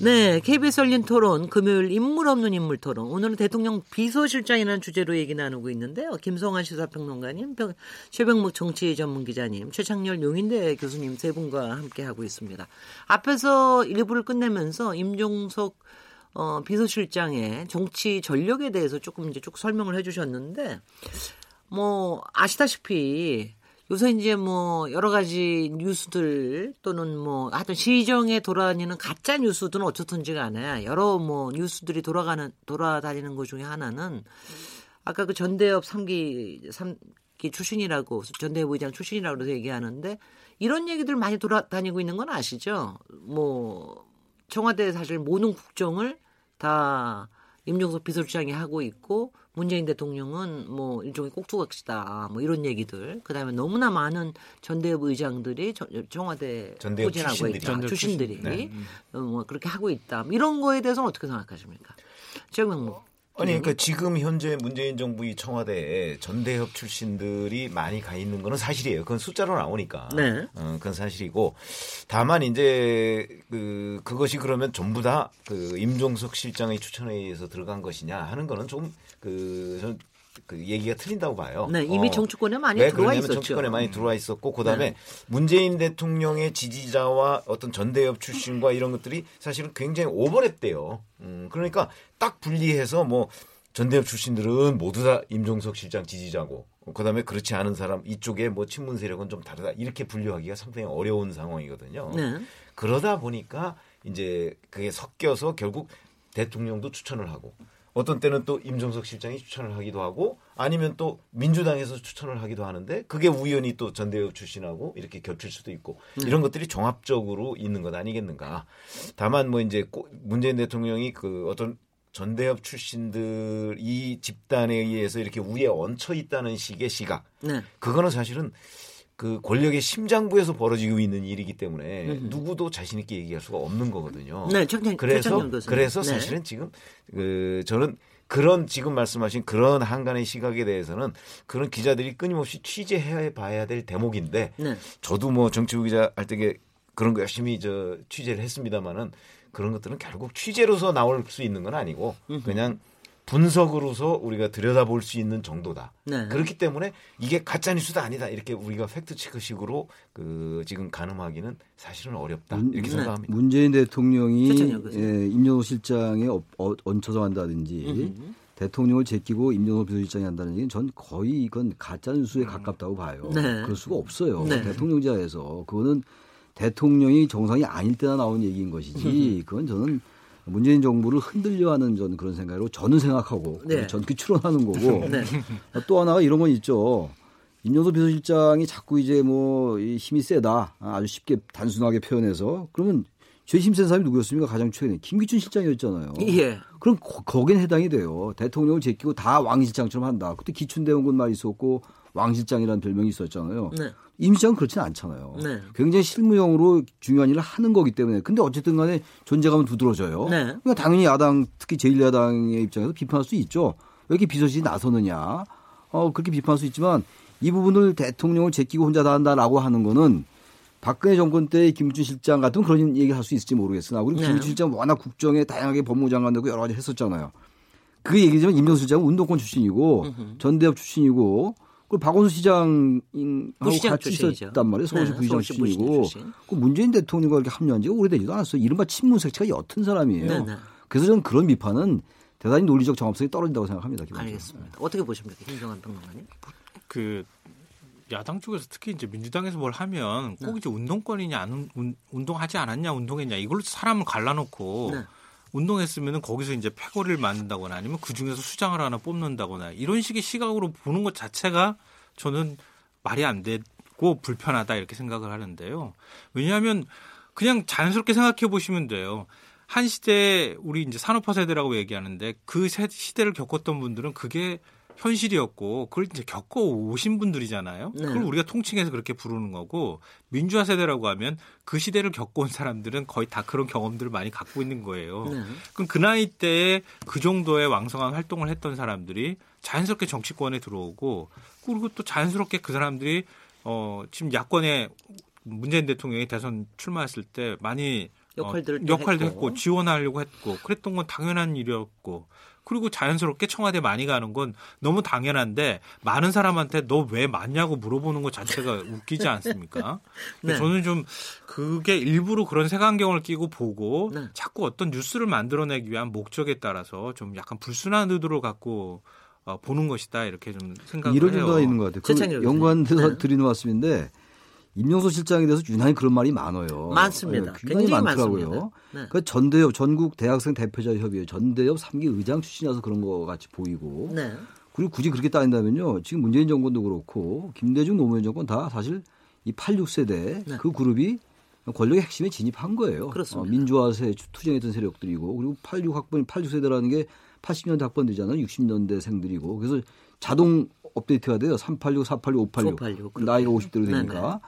네, KBS 열린 토론 금요일 인물 없는 인물 토론. 오늘은 대통령 비서실장이라는 주제로 얘기 나누고 있는데요. 김성환 시사평론가님, 최병목 정치 전문 기자님, 최창렬 용인대 교수님 세 분과 함께 하고 있습니다. 앞에서 일부를 끝내면서 임종석 어, 비서실장의 정치 전력에 대해서 조금 이제 쭉 설명을 해주셨는데, 뭐 아시다시피 요새 이제 뭐 여러 가지 뉴스들 또는 뭐 하여튼 시정에 돌아다니는 가짜 뉴스들은 어떻든지 간에 여러 뭐 뉴스들이 돌아가는 돌아다니는 것 중에 하나는 아까 그 전대협 3기 3기 출신이라고 전대협 의장 출신이라고 그래서 얘기하는데 이런 얘기들 많이 돌아다니고 있는 건 아시죠? 뭐 청와대 사실 모든 국정을 다 임종석 비서실장이 하고 있고 문재인 대통령은 뭐 일종의 꼭두각시다 뭐 이런 얘기들 그다음에 너무나 많은 전대협 의장들이 청와대 포진하고 있다 출신들이 네. 어, 뭐 그렇게 하고 있다 이런 거에 대해서는 어떻게 생각하십니까? 최명목 아니 그러니까 지금 현재 문재인 정부의 청와대에 전대협 출신들이 많이 가 있는 거는 사실이에요. 그건 숫자로 나오니까. 네. 어, 그건 사실이고 다만 이제 그 그것이 그러면 전부 다 그 임종석 실장의 추천에 의해서 들어간 것이냐 하는 거는 좀 그 그 얘기가 틀린다고 봐요. 네, 이미 어. 정치권에 많이 왜 들어와 있었죠. 정치권에 많이 들어와 있었고 그다음에 네. 문재인 대통령의 지지자와 어떤 전대협 출신과 이런 것들이 사실은 굉장히 오버랩돼요. 음, 그러니까 딱 분리해서 뭐 전대협 출신들은 모두 다 임종석 실장 지지자고 그다음에 그렇지 않은 사람 이쪽에 뭐 친문 세력은 좀 다르다 이렇게 분류하기가 상당히 어려운 상황이거든요. 네. 그러다 보니까 이제 그게 섞여서 결국 대통령도 추천을 하고 어떤 때는 또 임종석 실장이 추천을 하기도 하고 아니면 또 민주당에서 추천을 하기도 하는데 그게 우연히 또 전대협 출신하고 이렇게 겹칠 수도 있고 음. 이런 것들이 종합적으로 있는 것 아니겠는가. 다만 뭐 이제 문재인 대통령이 그 어떤 전대협 출신들 이 집단에 의해서 이렇게 위에 얹혀 있다는 식의 시각. 네. 그거는 사실은 그 권력의 심장부에서 벌어지고 있는 일이기 때문에 음. 누구도 자신 있게 얘기할 수가 없는 거거든요. 네, 청장, 그래서 그래서 네. 사실은 지금 그 저는 그런 지금 말씀하신 그런 한간의 시각에 대해서는 그런 기자들이 끊임없이 취재해 봐야 될 대목인데 네. 저도 뭐 정치부 기자 할때 그런 거 열심히 저 취재를 했습니다마는 그런 것들은 결국 취재로서 나올 수 있는 건 아니고 그냥 분석으로서 우리가 들여다볼 수 있는 정도다. 네. 그렇기 때문에 이게 가짜 뉴스다 아니다 이렇게 우리가 팩트 체크식으로 그 지금 가늠하기는 사실은 어렵다 문, 이렇게 네. 생각합니다. 문재인 대통령이 예, 임종호 실장에 어, 어, 얹혀서 한다든지 음흠. 대통령을 제끼고 임종호 비서실장이 한다는 얘기는 전 거의 이건 가짜 뉴스에 가깝다고 봐요. 네. 그럴 수가 없어요. 네. 대통령자에서 그거는 대통령이 정상이 아닐 때나 나온 얘기인 것이지 그건 저는 문재인 정부를 흔들려 하는 저는 그런 생각으로 저는 생각하고 네. 전기 추론하는 거고 네. 또 하나가 이런 건 있죠. 임종도 비서실장이 자꾸 이제 뭐 힘이 세다 아주 쉽게 단순하게 표현해서 그러면 최심 센 사람이 누구였습니까? 가장 최근에 김기춘 실장이었잖아요. 예. 그럼 거, 기는 해당이 돼요. 대통령을 제끼고 다 왕실장처럼 한다. 그때 기춘대원군 말이 있었고 왕실장이라는 별명이 있었잖아요. 네. 임시장은 그렇지는 않잖아요. 네. 굉장히 실무용으로 중요한 일을 하는 거기 때문에. 근데 어쨌든 간에 존재감은 두드러져요. 네. 그러니까 당연히 야당, 특히 제1야당의 입장에서 비판할 수 있죠. 왜 이렇게 비서실이 나서느냐. 어, 그렇게 비판할 수 있지만 이 부분을 대통령을 제끼고 혼자 다 한다라고 하는 거는 박근혜 정권 때 김준 실장 같은 그런 얘기 할 수 있을지 모르겠으나 우리 네. 김준 실장 워낙 국정에 다양하게 법무장관 되고 여러 가지 했었잖아요. 그 얘기지만 임명수 실장은 운동권 출신이고 전대협 출신이고 그 박원순 시장하고 같이 출신이죠. 있었단 말이에요. 서울시 네, 부시장 출신이고. 출신. 그 문재인 대통령과 이렇게 합류한 지가 오래되지도 않았어요. 이른바 친문 색채가 옅은 사람이에요. 네, 네. 그래서 저는 그런 비판은 대단히 논리적 정합성이 떨어진다고 생각합니다. 기본적으로. 알겠습니다. 어떻게 보십니까, 김정한 평론가님? 그 야당 쪽에서 특히 이제 민주당에서 뭘 하면 꼭 네. 이제 운동권이냐 안 운, 운동하지 않았냐 운동했냐 이걸로 사람을 갈라놓고 네. 운동했으면 거기서 이제 패거리를 만든다거나 아니면 그 중에서 수장을 하나 뽑는다거나 이런 식의 시각으로 보는 것 자체가 저는 말이 안 되고 불편하다 이렇게 생각을 하는데요. 왜냐하면 그냥 자연스럽게 생각해 보시면 돼요. 한 시대 우리 이제 산업화 세대라고 얘기하는데 그 시대를 겪었던 분들은 그게 현실이었고 그걸 이제 겪어 오신 분들이잖아요. 네. 그걸 우리가 통칭해서 그렇게 부르는 거고 민주화 세대라고 하면 그 시대를 겪어온 사람들은 거의 다 그런 경험들을 많이 갖고 있는 거예요. 네. 그럼 그 나이 때에 그 정도의 왕성한 활동을 했던 사람들이 자연스럽게 정치권에 들어오고 그리고 또 자연스럽게 그 사람들이 어 지금 야권에 문재인 대통령이 대선 출마했을 때 많이 역할들을 어, 역할도 했고. 했고 지원하려고 했고 그랬던 건 당연한 일이었고 그리고 자연스럽게 청와대 많이 가는 건 너무 당연한데 많은 사람한테 너왜 맞냐고 물어보는 것 자체가 웃기지 않습니까? 네. 저는 좀 그게 일부러 그런 색안경을 끼고 보고 네. 자꾸 어떤 뉴스를 만들어내기 위한 목적에 따라서 좀 약간 불순한 의도를 갖고 어, 보는 것이다 이렇게 좀 생각을 이런 해요. 이런 있는 것 같아요. 그 연구원에서 네. 드리는 말씀인데 임용소 실장에 대해서 유난히 그런 말이 많아요. 많습니다. 네, 굉장히 많더라고요. 네. 그 전대협 전국 대학생 대표자 협의회 전대협 3기 의장 출신이라서 그런 것 같이 보이고. 네. 그리고 굳이 그렇게 따진다면요. 지금 문재인 정권도 그렇고 김대중 노무현 정권 다 사실 이 86세대 그 그룹이 권력의 핵심에 진입한 거예요. 그렇습니다. 어, 민주화세 투쟁했던 세력들이고 그리고 86 학번 86세대라는 게 80년대 학번들이잖아요. 60년대생들이고 그래서 자동 업데이트가 돼요. 386, 486, 586. 586 나이가 50대로 되니까. 네네.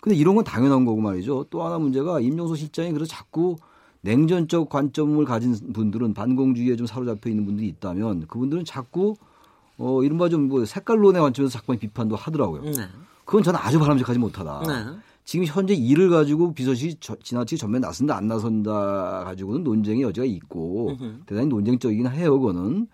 근데 이런 건 당연한 거고 말이죠. 또 하나 문제가 임종소 실장이 그래서 자꾸 냉전적 관점을 가진 분들은 반공주의에 좀 사로잡혀 있는 분들이 있다면 그분들은 자꾸 어 이른바 좀 뭐 색깔론의 관점에서 자꾸 비판도 하더라고요. 네. 그건 저는 아주 바람직하지 못하다. 네. 지금 현재 일을 가지고 비서실이 지나치게 전면 나선다 안 나선다 가지고는 논쟁의 여지가 있고 으흠. 대단히 논쟁적이긴 해요. 그거는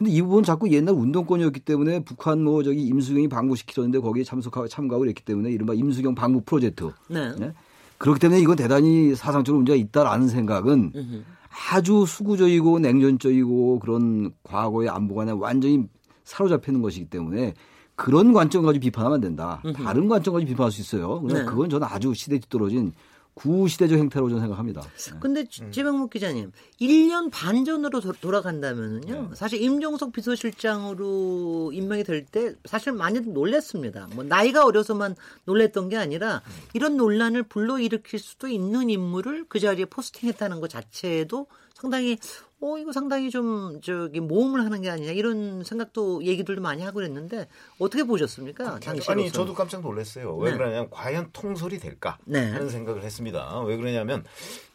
근데 이 부분 자꾸 옛날 운동권이었기 때문에 북한 뭐 저기 임수경이 방북시키셨는데 거기에 참석하고 참가하고 그랬기 때문에 이른바 임수경 방북 프로젝트. 네. 네? 그렇기 때문에 이건 대단히 사상적으로 문제가 있다라는 생각은 으흠. 아주 수구적이고 냉전적이고 그런 과거의 안보관에 완전히 사로잡히는 것이기 때문에 그런 관점 가지고 비판하면 안 된다. 으흠. 다른 관점 가지고 비판할 수 있어요. 그러나 네. 그건 저는 아주 시대 뒤떨어진 구시대적 행태로 저는 생각합니다. 근데 음. 최병묵 기자님, 1년 반 전으로 도, 라간다면은요 네. 사실 임종석 비서실장으로 임명이 될 때 사실 많이 놀랬습니다. 뭐 나이가 어려서만 놀랬던 게 아니라 이런 논란을 불러일으킬 수도 있는 인물을 그 자리에 포스팅했다는 것 자체도 상당히 어 이거 상당히 좀 저기 모험을 하는 게 아니냐 이런 생각도 얘기들도 많이 하고 그랬는데 어떻게 보셨습니까? 당시 아니 저도 깜짝 놀랐어요. 왜 네. 그러냐면 과연 통솔이 될까 네. 하는 생각을 했습니다. 왜 그러냐면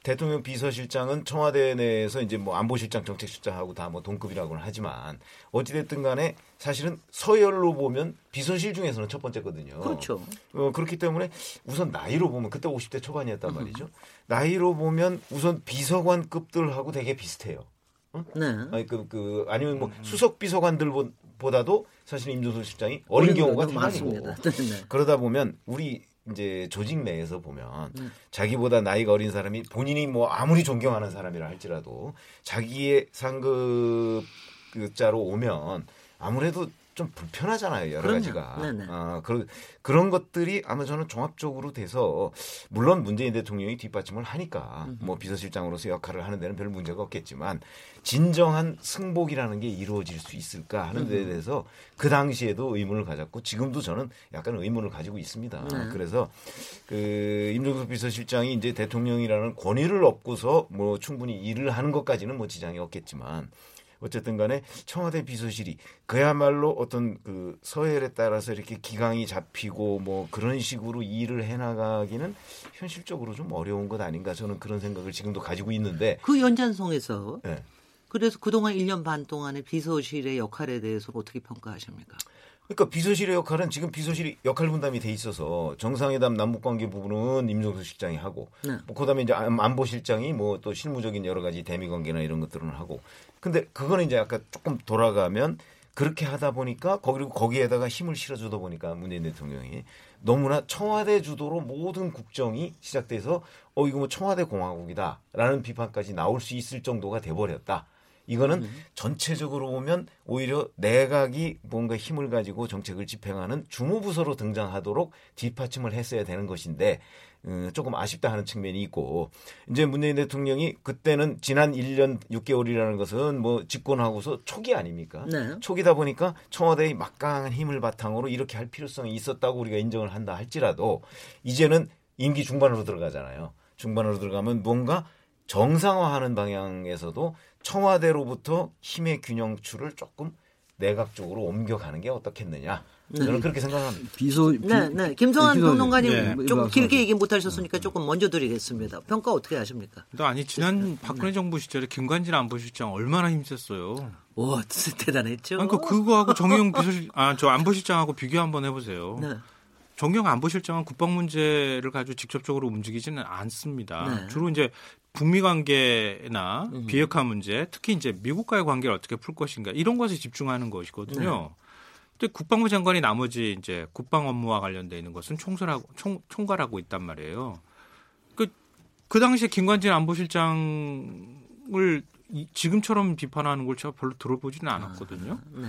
대통령 비서실장은 청와대 내에서 이제 뭐 안보실장, 정책실장하고 다 뭐 동급이라고는 하지만 어찌됐든 간에 사실은 서열로 보면 비서실 중에서는 첫 번째거든요. 그렇죠. 어, 그렇기 때문에 우선 나이로 보면 그때 50대 초반이었단 말이죠. 나이로 보면 우선 비서관급들하고 되게 비슷해요. 어? 네. 아니 그, 그 아니면 뭐 수석 비서관들보다도 사실 임종석 실장이 어린 경우가 많습니다. 네, 네. 그러다 보면 우리 이제 조직 내에서 보면 네. 자기보다 나이가 어린 사람이 본인이 뭐 아무리 존경하는 사람이라 할지라도 자기의 상급자로 오면 아무래도 좀 불편하잖아요 여러 그럼요. 가지가 네네. 아, 그런 그런 것들이 아마 저는 종합적으로 돼서 물론 문재인 대통령이 뒷받침을 하니까 음흠. 뭐 비서실장으로서 역할을 하는 데는 별 문제가 없겠지만 진정한 승복이라는 게 이루어질 수 있을까 하는 데에 대해서 그 당시에도 의문을 가졌고 지금도 저는 약간 의문을 가지고 있습니다. 네. 그래서 그 임종석 비서실장이 이제 대통령이라는 권위를 얻고서 뭐 충분히 일을 하는 것까지는 뭐 지장이 없겠지만 어쨌든 간에 청와대 비서실이 그야말로 어떤 그 서열에 따라서 이렇게 기강이 잡히고 뭐 그런 식으로 일을 해나가기는 현실적으로 좀 어려운 것 아닌가 저는 그런 생각을 지금도 가지고 있는데 그 연장성에서 네. 그래서 그동안 1년 반 동안의 비서실의 역할에 대해서 어떻게 평가하십니까? 그러니까 비서실의 역할은 지금 비서실이 역할 분담이 돼 있어서 정상회담 남북관계 부분은 임종수 실장이 하고 네. 뭐 그다음에 이제 안보실장이 뭐 또 실무적인 여러 가지 대미 관계나 이런 것들은 하고 근데 그거는 이제 아까 조금 돌아가면 그렇게 하다 보니까 거기고 거기에다가 힘을 실어주다 보니까 문재인 대통령이 너무나 청와대 주도로 모든 국정이 시작돼서 어 이거 뭐 청와대 공화국이다라는 비판까지 나올 수 있을 정도가 돼버렸다. 이거는 음. 전체적으로 보면 오히려 내각이 뭔가 힘을 가지고 정책을 집행하는 주무부서로 등장하도록 뒷받침을 했어야 되는 것인데 음, 조금 아쉽다 하는 측면이 있고 이제 문재인 대통령이 그때는 지난 1년 6개월이라는 것은 뭐 집권하고서 초기 아닙니까? 네. 초기다 보니까 청와대의 막강한 힘을 바탕으로 이렇게 할 필요성이 있었다고 우리가 인정을 한다 할지라도 이제는 임기 중반으로 들어가잖아요. 중반으로 들어가면 뭔가 정상화하는 방향에서도 청와대로부터 힘의 균형추를 조금 내각 쪽으로 옮겨가는 게 어떻겠느냐. 저는 네. 그렇게 생각합니다. 비서 비, 네, 네. 김성환 평론가님 네. 조금 길게 얘기 못 하셨으니까 조금 먼저 드리겠습니다. 평가 어떻게 하십니까? 아니 지난 박근혜 정부 시절에 김관진 안보실장 얼마나 힘셌어요. 와 대단했죠. 그러니까 그거하고 정영 비서실 아저 안보실장하고 비교 한번 해보세요. 네. 정영 안보실장은 국방 문제를 가지고 직접적으로 움직이지는 않습니다. 네. 주로 이제 북미 관계나 음. 비핵화 문제, 특히 이제 미국과의 관계를 어떻게 풀 것인가 이런 것에 집중하는 것이거든요. 네. 근데 국방부 장관이 나머지 이제 국방 업무와 관련돼 있는 것은 총설하고 총, 총괄하고 있단 말이에요. 그, 그 당시에 김관진 안보실장을 지금처럼 비판하는 걸 제가 별로 들어보지는 않았거든요. 아, 네.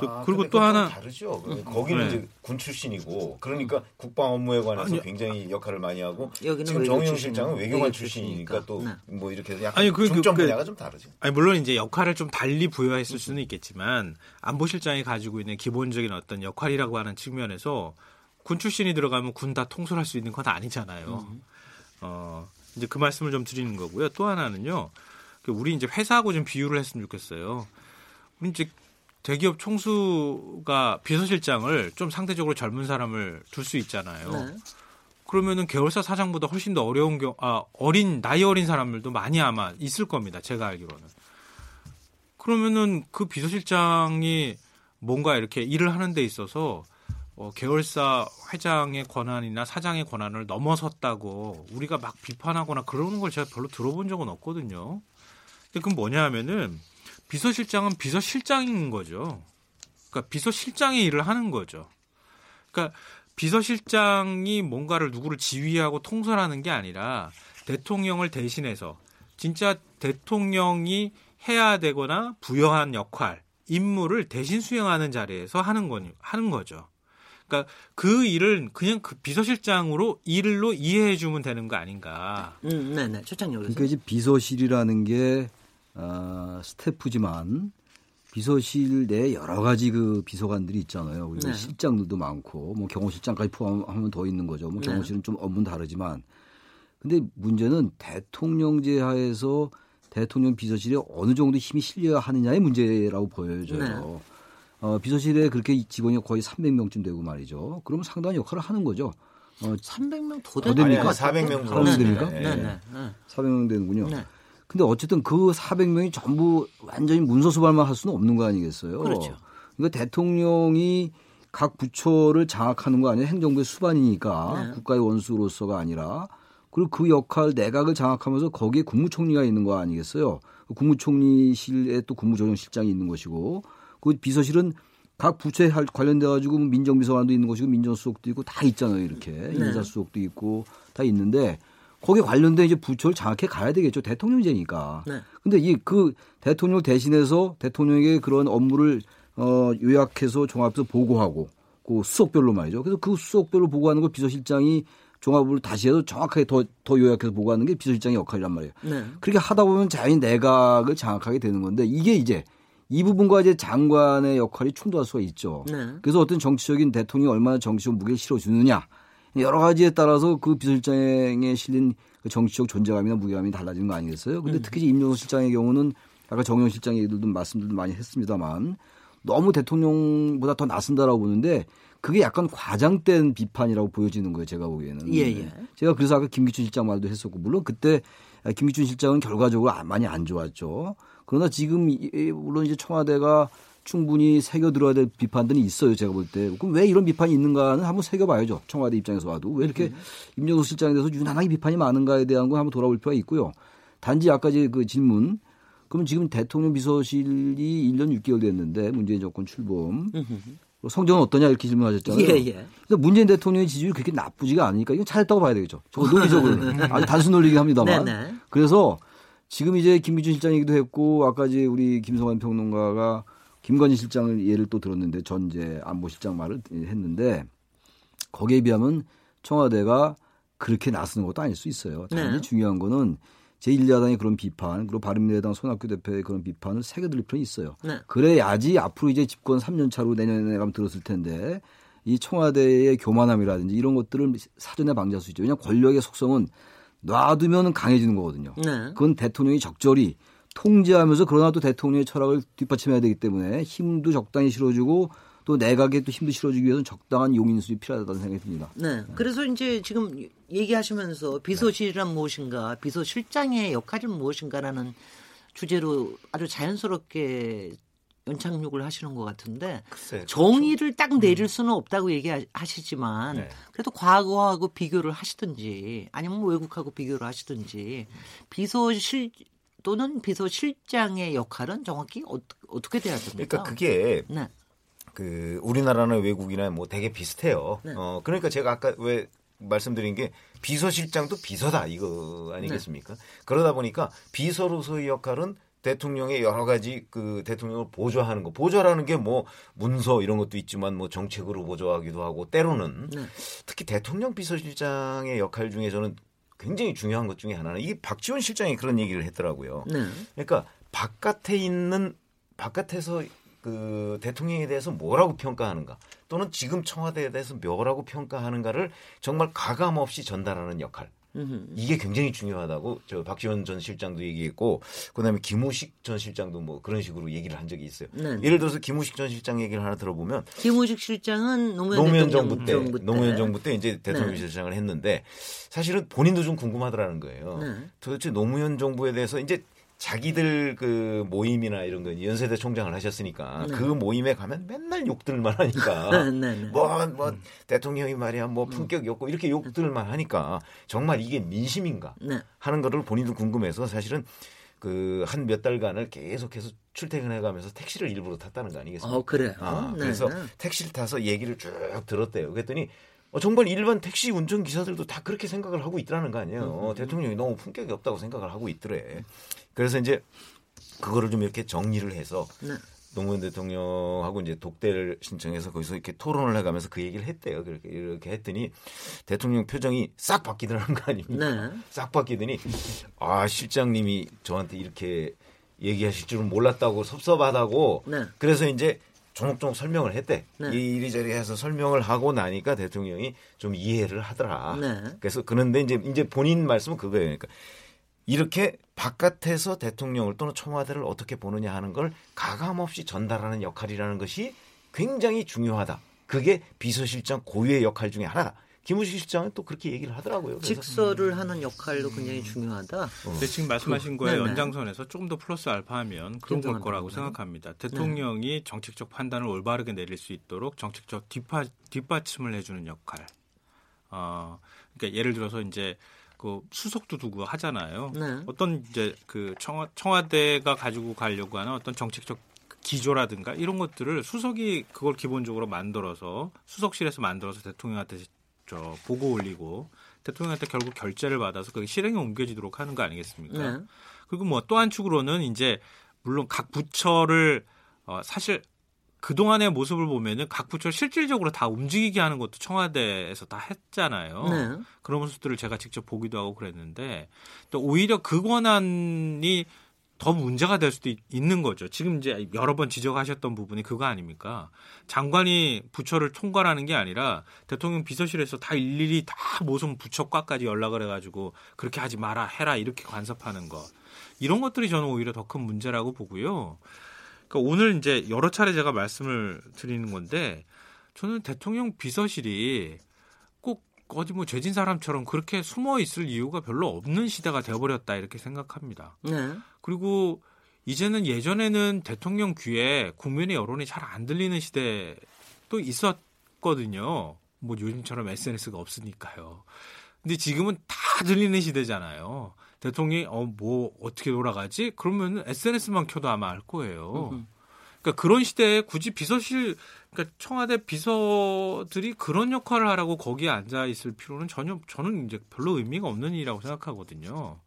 또, 아, 그리고 또 하나 다르죠. 음, 거기는 네. 이제 군 출신이고 그러니까 국방 업무에 관해서 아니, 굉장히 역할을 많이 하고 지금 정영 실장은 외교관 출신이니까 또뭐 네. 이렇게 약간 아니, 그, 중점 그, 분야가 그, 좀 다르죠. 아니 물론 이제 역할을 좀 달리 부여했을 수는 있겠지만 안보실장이 가지고 있는 기본적인 어떤 역할이라고 하는 측면에서 군 출신이 들어가면 군 다 통솔할 수 있는 건 아니잖아요. 음. 어 이제 그 말씀을 좀 드리는 거고요. 또 하나는요. 그 우리 이제 회사하고 좀 비유를 했으면 좋겠어요. 우리 이제 대기업 총수가 비서실장을 좀 상대적으로 젊은 사람을 둘 수 있잖아요. 네. 그러면은 계열사 사장보다 훨씬 더 어려운 경, 아, 어린, 나이 어린 사람들도 많이 아마 있을 겁니다. 제가 알기로는. 그러면은 그 비서실장이 뭔가 이렇게 일을 하는 데 있어서 어, 계열사 회장의 권한이나 사장의 권한을 넘어섰다고 우리가 막 비판하거나 그러는 걸 제가 별로 들어본 적은 없거든요. 그건 뭐냐 하면은 비서실장은 비서실장인 거죠. 그러니까 비서실장의 일을 하는 거죠. 그러니까 비서실장이 뭔가를 누구를 지휘하고 통솔하는 게 아니라 대통령을 대신해서 진짜 대통령이 해야 되거나 부여한 역할, 임무를 대신 수행하는 자리에서 하는 거 하는 거죠. 그러니까 그 일을 그냥 그 비서실장으로 일로 이해해 주면 되는 거 아닌가. 음, 네, 네. 최창영 그러니까 이제 비서실이라는 게 어, 스태프지만 비서실 내 여러 가지 그 비서관들이 있잖아요. 그리고 네. 실장들도 많고 뭐 경호실장까지 포함하면 더 있는 거죠. 뭐 네. 경호실은 좀 업무는 다르지만 근데 문제는 대통령제 하에서 대통령 비서실에 어느 정도 힘이 실려야 하느냐의 문제라고 보여져요. 네. 어, 비서실에 그렇게 직원이 거의 300명쯤 되고 말이죠. 그러면 상당한 역할을 하는 거죠. 어, 300명 더 됩니까? 400명 정도 됩니까? 네. 네. 네. 400명 되는군요. 네. 근데 어쨌든 그 400명이 전부 완전히 문서수발만 할 수는 없는 거 아니겠어요? 그렇죠. 그러니까 대통령이 각 부처를 장악하는 거 아니에요? 행정부의 수반이니까 네. 국가의 원수로서가 아니라 그리고 그 역할 내각을 장악하면서 거기에 국무총리가 있는 거 아니겠어요? 그 국무총리실에 또 국무조정실장이 있는 것이고 그 비서실은 각 부처에 관련돼 가지고 민정비서관도 있는 것이고 민정수석도 있고 다 있잖아요 이렇게 네. 인사수석도 있고 다 있는데 거기에 관련된 이제 부처를 장악해 가야 되겠죠. 대통령제니까. 네. 근데 이 그 대통령 대신해서 대통령에게 그런 업무를 어 요약해서 종합해서 보고하고 그 수석별로 말이죠. 그래서 그 수석별로 보고하는 걸 비서실장이 종합을 다시 해서 정확하게 더, 더 요약해서 보고하는 게 비서실장의 역할이란 말이에요. 네. 그렇게 하다 보면 자연히 내각을 장악하게 되는 건데 이게 이제 이 부분과 이제 장관의 역할이 충돌할 수가 있죠. 네. 그래서 어떤 정치적인 대통령이 얼마나 정치적 무게를 실어주느냐 여러 가지에 따라서 그 비서실장에 실린 그 정치적 존재감이나 무게감이 달라지는 거 아니겠어요? 근데 음. 특히 임종석 실장의 경우는 아까 정영 실장 얘기들도 말씀들도 많이 했습니다만 너무 대통령보다 더 나선다라고 보는데 그게 약간 과장된 비판이라고 보여지는 거예요. 제가 보기에는. 예, 예. 제가 그래서 아까 김기춘 실장 말도 했었고 물론 그때 김기춘 실장은 결과적으로 많이 안 좋았죠. 그러나 지금 물론 이제 청와대가 충분히 새겨 들어야 될 비판들이 있어요. 제가 볼 때. 그럼 왜 이런 비판이 있는가는 한번 새겨봐야죠. 청와대 입장에서 와도. 왜 이렇게 음. 임종석 실장에 대해서 유난하게 비판이 많은가에 대한 거 한번 돌아볼 필요가 있고요. 단지 아까 그 질문. 그러면 지금 대통령 비서실이 1년 6개월 됐는데 문재인 정권 출범. 성적은 어떠냐 이렇게 질문하셨잖아요. 예, 예. 그래서 문재인 대통령의 지지율이 그렇게 나쁘지가 않으니까 이건 잘했다고 봐야 되겠죠. 저 논리적으로 아주 단순 논리긴 합니다만. 네네. 네. 그래서 지금 이제 김기준 실장 얘기도 했고 아까 이제 우리 김성환 평론가가 김건희 실장을 예를 또 들었는데 전제 안보실장 말을 했는데 거기에 비하면 청와대가 그렇게 나서는 것도 아닐 수 있어요. 당연히 네. 중요한 거는 제1야당의 그런 비판 그리고 바른미래당 손학규 대표의 그런 비판을 새겨들 필요는 있어요. 네. 그래야지 앞으로 이제 집권 3년 차로 내년에 가면 들었을 텐데 이 청와대의 교만함이라든지 이런 것들을 사전에 방지할 수 있죠. 왜냐하면 권력의 속성은 놔두면 강해지는 거거든요. 네. 그건 대통령이 적절히 통제하면서 그러나 또 대통령의 철학을 뒷받침해야 되기 때문에 힘도 적당히 실어주고 또 내각에 또 힘도 실어주기 위해서는 적당한 용인수이 필요하다는 생각이 듭니다. 네. 그래서 이제 지금 얘기하시면서 비서실이란 무엇인가, 비서실장의 역할은 무엇인가라는 주제로 아주 자연스럽게 연착륙을 하시는 것 같은데 글쎄. 정의를 그렇죠. 딱 내릴 수는 없다고 얘기하시지만 네. 그래도 과거하고 비교를 하시든지 아니면 뭐 외국하고 비교를 하시든지 비서실 또는 비서실장의 역할은 정확히 어, 떻게 돼야 됩니까? 그러니까 그게 네. 그 우리나라는 외국이나 뭐 되게 비슷해요. 네. 어 그러니까 제가 아까 왜 말씀드린 게 비서실장도 비서다 이거 아니겠습니까? 네. 그러다 보니까 비서로서의 역할은 대통령의 여러 가지 그 대통령을 보좌하는 거 보좌라는 게 뭐 문서 이런 것도 있지만 뭐 정책으로 보좌하기도 하고 때로는 네. 특히 대통령 비서실장의 역할 중에 저는 굉장히 중요한 것 중에 하나는 이게 박지원 실장이 그런 얘기를 했더라고요. 네. 그러니까 바깥에 있는 바깥에서 그 대통령에 대해서 뭐라고 평가하는가 또는 지금 청와대에 대해서 뭐라고 평가하는가를 정말 가감 없이 전달하는 역할. 이게 굉장히 중요하다고 저 박지원 전 실장도 얘기했고 그다음에 김우식 전 실장도 뭐 그런 식으로 얘기를 한 적이 있어요. 네. 예를 들어서 김우식 전 실장 얘기를 하나 들어보면 김우식 실장은 노무현, 노무현 정부, 때, 정부 때 노무현 정부 때 이제 대통령 네. 실장을 했는데 사실은 본인도 좀 궁금하더라는 거예요. 네. 도대체 노무현 정부에 대해서 이제 자기들 그 모임이나 이런 거 연세대 총장을 하셨으니까 네. 그 모임에 가면 맨날 욕들만 하니까 뭐뭐 네, 네, 네. 뭐, 뭐 음. 대통령이 말이야 뭐 음. 품격이 없고 이렇게 욕들만 하니까 정말 이게 민심인가 네. 하는 거를 본인도 궁금해서 사실은 그 한 몇 달간을 계속해서 출퇴근해 가면서 택시를 일부러 탔다는 거 아니겠습니까? 어, 그래요. 아, 그래서 택시를 타서 얘기를 쭉 들었대요. 그랬더니 어, 정말 일반 택시 운전 기사들도 다 그렇게 생각을 하고 있더라는 거 아니에요. 음. 음. 대통령이 너무 품격이 없다고 생각을 하고 있더래. 그래서 이제 그거를 좀 이렇게 정리를 해서 네. 노무현 대통령하고 이제 독대를 신청해서 거기서 이렇게 토론을 해가면서 그 얘기를 했대요. 그렇게 이렇게 했더니 대통령 표정이 싹 바뀌더라는 거 아닙니까? 네. 싹 바뀌더니 아 실장님이 저한테 이렇게 얘기하실 줄은 몰랐다고 섭섭하다고. 네. 그래서 이제 조목조목 설명을 했대. 네. 이리저리 해서 설명을 하고 나니까 대통령이 좀 이해를 하더라. 네. 그래서 그런데 이제 이제 본인 말씀은 그거예요. 그러니까 이렇게 바깥에서 대통령을 또는 청와대를 어떻게 보느냐 하는 걸 가감없이 전달하는 역할이라는 것이 굉장히 중요하다. 그게 비서실장 고유의 역할 중에 하나다. 김우식 실장은 또 그렇게 얘기를 하더라고요. 그래서. 직서를 하는 역할도 굉장히 중요하다. 어. 근데 지금 말씀하신 그, 거에 연장선에서 조금 더 플러스 알파하면 그런 걸 거라고 생각합니다. 대통령이 네. 정책적 판단을 올바르게 내릴 수 있도록 정책적 뒷받, 뒷받침을 해주는 역할. 어, 그러니까 예를 들어서 이제 그 수석도 두고 하잖아요. 네. 어떤 이제 그 청와, 청와대가 가지고 가려고 하는 어떤 정책적 기조라든가 이런 것들을 수석이 그걸 기본적으로 만들어서 수석실에서 만들어서 대통령한테 저 보고 올리고 대통령한테 결국 결재를 받아서 그게 실행에 옮겨지도록 하는 거 아니겠습니까? 네. 그리고 뭐 또 한 축으로는 이제 물론 각 부처를 어 사실 그동안의 모습을 보면은 각 부처 실질적으로 다 움직이게 하는 것도 청와대에서 다 했잖아요. 네. 그런 모습들을 제가 직접 보기도 하고 그랬는데 또 오히려 그 권한이 더 문제가 될 수도 있 는 거죠. 지금 이제 여러 번 지적하셨던 부분이 그거 아닙니까? 장관이 부처를 통과하는 게 아니라 대통령 비서실에서 다 일일이 다 모든 부처과까지 연락을 해가지고 그렇게 하지 마라 해라 이렇게 간섭하는 것 이런 것들이 저는 오히려 더 큰 문제라고 보고요. 그러니까 오늘 이제 여러 차례 제가 말씀을 드리는 건데 저는 대통령 비서실이 꼭 어디 뭐 죄진 사람처럼 그렇게 숨어 있을 이유가 별로 없는 시대가 되어버렸다 이렇게 생각합니다. 네. 그리고 이제는 예전에는 대통령 귀에 국민의 여론이 잘 안 들리는 시대도 있었거든요. 뭐 요즘처럼 SNS가 없으니까요. 근데 지금은 다 들리는 시대잖아요. 대통령이 어 뭐 어떻게 돌아가지? 그러면 SNS만 켜도 아마 알 거예요. 그러니까 그런 시대에 굳이 비서실 그러니까 청와대 비서들이 그런 역할을 하라고 거기에 앉아 있을 필요는 전혀 저는 이제 별로 의미가 없는 일이라고 생각하거든요.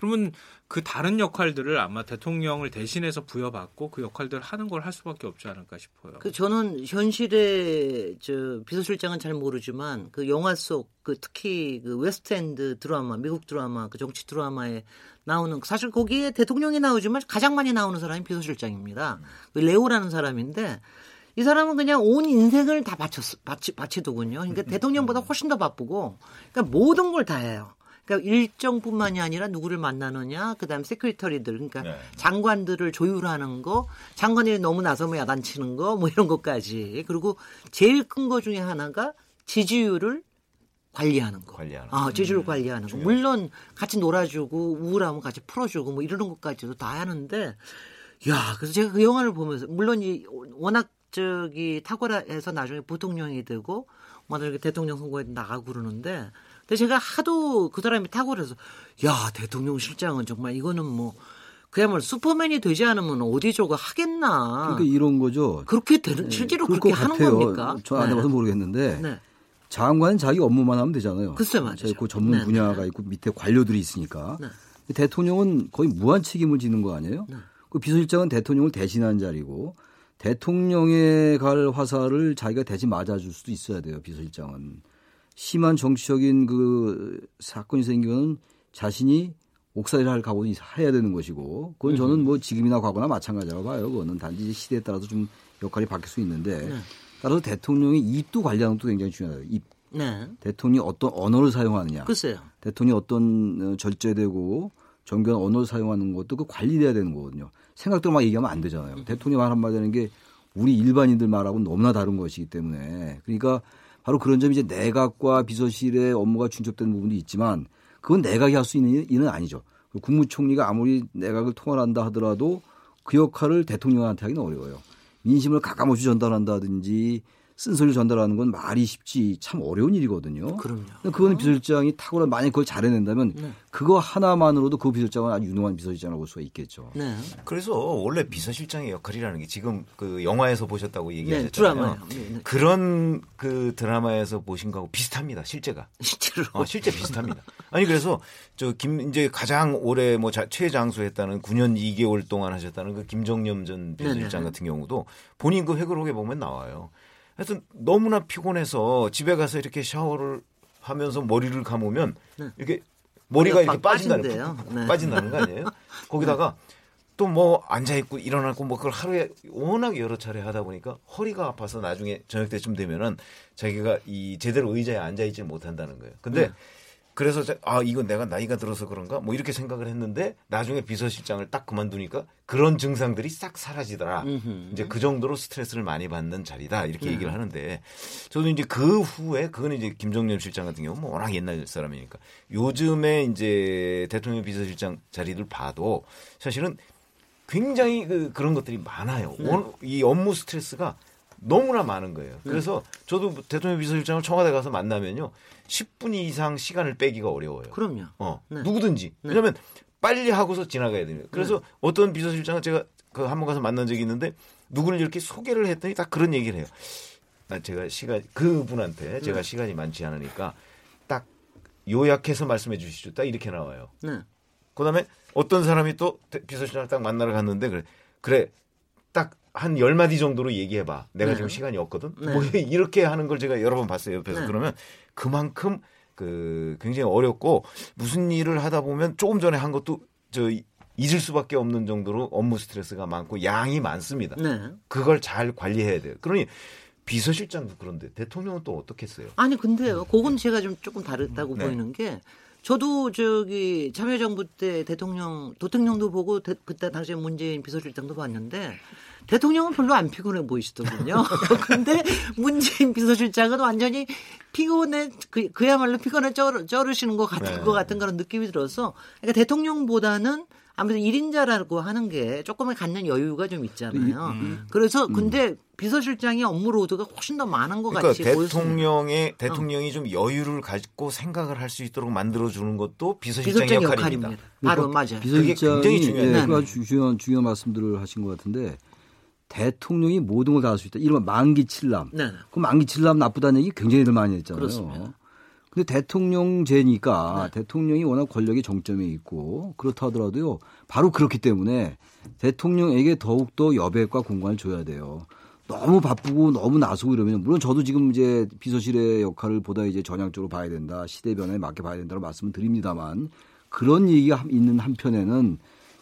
그러면 그 다른 역할들을 아마 대통령을 대신해서 부여받고 그 역할들을 하는 걸 할 수밖에 없지 않을까 싶어요. 그 저는 현실의 저 비서실장은 잘 모르지만 그 영화 속 그 특히 그 웨스트윙 드라마, 미국 드라마, 그 정치 드라마에 나오는 사실 거기에 대통령이 나오지만 가장 많이 나오는 사람이 비서실장입니다. 그 레오라는 사람인데 이 사람은 그냥 온 인생을 다 바쳤 바치 바치더군요. 그러니까 음, 음, 대통령보다 음. 훨씬 더 바쁘고 그러니까 모든 걸 다 해요. 그러니까 일정뿐만이 아니라 누구를 만나느냐, 그다음 세크리터리들, 그러니까 네. 장관들을 조율하는 거, 장관이 너무 나서면 야단치는 거, 뭐 이런 것까지. 그리고 제일 큰 거 중에 하나가 지지율을 관리하는 거. 관리하는 아, 지지율 음, 관리하는 거. 물론 같이 놀아주고 우울하면 같이 풀어주고 뭐 이러는 것까지도 다 하는데, 야, 그래서 제가 그 영화를 보면서 물론 이 워낙 저기 탁월해서 나중에 부통령이 되고 뭐 이렇게 대통령 선거에 나가고 그러는데 근데 제가 하도 그 사람이 탁월해서 야 대통령 실장은 정말 이거는 뭐 그야말로 슈퍼맨이 되지 않으면 어디 저거 하겠나. 그러니까 이런 거죠. 그렇게 되는 네, 실제로 그렇게 하는 같아요. 겁니까? 저안 네. 해봐서 모르겠는데 네. 장관은 자기 업무만 하면 되잖아요. 글쎄 말이죠. 그 전문 네, 분야가 네. 있고 밑에 관료들이 있으니까. 네. 대통령은 거의 무한 책임을 지는 거 아니에요? 그 비서실장은 대통령을 대신한 자리고 대통령에 갈 화살을 자기가 대신 맞아줄 수도 있어야 돼요. 비서실장은 심한 정치적인 그 사건이 생기면 자신이 옥살이를 할 각오는 해야 되는 것이고 그건 저는 뭐 지금이나 과거나 마찬가지라고 봐요. 그거는 단지 시대에 따라서 좀 역할이 바뀔 수 있는데 네. 따라서 대통령이 입도 관리하는 것도 굉장히 중요해요. 입. 네. 대통령이 어떤 언어를 사용하느냐. 글쎄요. 대통령이 어떤 어, 절제되고 정교한 언어를 사용하는 것도 그 관리돼야 되는 거거든요. 생각대로 막 얘기하면 안 되잖아요. 음. 대통령이 말 한마디 하는 게 우리 일반인들 말하고는 너무나 다른 것이기 때문에 그러니까 바로 그런 점이 이제 내각과 비서실의 업무가 중첩되는 부분도 있지만 그건 내각이 할 수 있는 일은 아니죠. 국무총리가 아무리 내각을 통할한다 하더라도 그 역할을 대통령한테 하기는 어려워요. 민심을 가감없이 전달한다든지 쓴소리를 전달하는 건 말이 쉽지 참 어려운 일이거든요. 그럼요. 그거는 비서실장이 탁월한 만약 그걸 잘해낸다면 네. 그거 하나만으로도 그 비서실장은 아주 유능한 비서실장이라고 볼 수가 있겠죠. 네. 그래서 원래 비서실장의 역할이라는 게 지금 그 영화에서 보셨다고 얘기하셨잖아요. 네, 네, 네, 그런 그 드라마에서 보신 거하고 비슷합니다. 실제가. 실제로. 어, 실제 비슷합니다. 아니 그래서 저 김 이제 가장 오래 뭐 최장수했다는 9년 2개월 동안 하셨다는 그 김정념 전 비서실장 같은 경우도 본인 그 회고록에 보면 나와요. 하여튼 너무나 피곤해서 집에 가서 이렇게 샤워를 하면서 머리를 감으면 네. 이렇게 머리가 이렇게 빠진다는 네. 빠진다는 거 아니에요? 거기다가 또 뭐 앉아 있고 일어나고 뭐 그걸 하루에 워낙 여러 차례 하다 보니까 허리가 아파서 나중에 저녁 때쯤 되면은 자기가 이 제대로 의자에 앉아 있지 못한다는 거예요. 근데 네. 그래서 아 이건 내가 나이가 들어서 그런가 뭐 이렇게 생각을 했는데 나중에 비서실장을 딱 그만두니까 그런 증상들이 싹 사라지더라. 음흠. 이제 그 정도로 스트레스를 많이 받는 자리다 이렇게 음. 얘기를 하는데 저도 이제 그 후에 그거는 이제 김정년 실장 같은 경우 뭐 워낙 옛날 사람이니까 요즘에 이제 대통령 비서실장 자리들 봐도 사실은 굉장히 그 그런 것들이 많아요. 네. 이 업무 스트레스가 너무나 많은 거예요. 네. 그래서 저도 대통령 비서실장을 청와대 가서 만나면요. 10분 이상 시간을 빼기가 어려워요. 그럼요. 어, 네. 누구든지. 네. 왜냐하면 빨리 하고서 지나가야 됩니다. 그래서 네. 어떤 비서실장은 제가 그 한 번 가서 만난 적이 있는데 누구를 이렇게 소개를 했더니 다 그런 얘기를 해요. 나 제가 시간 그분한테 제가 네. 시간이 많지 않으니까 딱 요약해서 말씀해 주시죠. 딱 이렇게 나와요. 네. 그다음에 어떤 사람이 또 비서실장을 딱 만나러 갔는데 그래 그래 딱 한 열마디 정도로 얘기해봐. 내가 네. 지금 시간이 없거든. 네. 뭐 이렇게 하는 걸 제가 여러 번 봤어요. 옆에서. 네. 그러면 그만큼 그 굉장히 어렵고 무슨 일을 하다 보면 조금 전에 한 것도 저 잊을 수밖에 없는 정도로 업무 스트레스가 많고 양이 많습니다. 네. 그걸 잘 관리해야 돼요. 그러니 비서실장도 그런데 대통령은 또 어떻겠어요? 아니 근데요. 그건 제가 좀 조금 다르다고 네. 보이는 게 저도 저기 참여정부 때 대통령 도통령도 보고 대, 그때 당시에 문재인 비서실장도 봤는데 대통령은 별로 안 피곤해 보이시더군요. 근데 문재인 비서실장은 완전히 피곤해 그, 그야말로 피곤해 쩔, 쩔으시는 것 같은 네. 것 같은 그런 느낌이 들어서 그러니까 대통령보다는 아무래도 1인자라고 하는 게 조금은 갖는 여유가 좀 있잖아요. 음. 음. 그래서 음. 근데 비서실장의 업무 로드가 훨씬 더 많은 것 그러니까 같이 대통령의 대통령이 어. 좀 여유를 가지고 생각을 할 수 있도록 만들어 주는 것도 비서실장의 비서실장 역할입니다. 역할입니다. 바로 맞아요. 비서실장이 굉장히 중요해요. 예, 중요한 중요한 말씀들을 하신 것 같은데 대통령이 모든 걸 다 할 수 있다. 이른바 만기 칠남. 네. 그 만기 칠남 나쁘다는 얘기 굉장히 많이 했잖아요. 그렇습니다. 근데 대통령제니까 네. 대통령이 워낙 권력의 정점에 있고 그렇다 하더라도요. 바로 그렇기 때문에 대통령에게 더욱더 여백과 공간을 줘야 돼요. 너무 바쁘고 너무 나서고 이러면 물론 저도 지금 이제 비서실의 역할을 보다 이제 전향적으로 봐야 된다. 시대 변화에 맞게 봐야 된다고 말씀을 드립니다만 그런 얘기가 있는 한편에는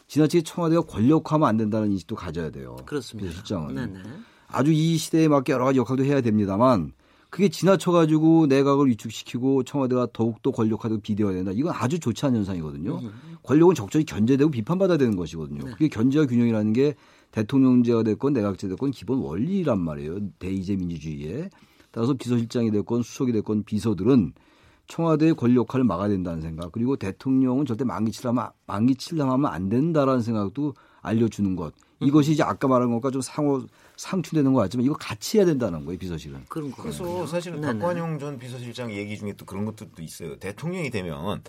지나치게 청와대가 권력화하면 안 된다는 인식도 가져야 돼요. 그렇습니다. 네네. 아주 이 시대에 맞게 여러 가지 역할도 해야 됩니다만 그게 지나쳐가지고 내각을 위축시키고 청와대가 더욱더 권력화되고 비대화가 된다. 이건 아주 좋지 않은 현상이거든요. 음. 권력은 적절히 견제되고 비판받아야 되는 것이거든요. 네. 그게 견제와 균형이라는 게 대통령제가 됐건 내각제 됐건 기본 원리란 말이에요. 대의제 민주주의에. 따라서 비서실장이 됐건 수석이 됐건 비서들은 청와대의 권력화를 막아야 된다는 생각 그리고 대통령은 절대 망기치려면 망기치려면 안 된다라는 생각도 알려주는 것 이것이 이제 아까 말한 것과 좀 상호 상충되는 것 같지만 이거 같이 해야 된다는 거예요 비서실은. 그런 거. 그래서 사실은 네네. 박관용 전 비서실장 얘기 중에 또 그런 것들도 있어요. 대통령이 되면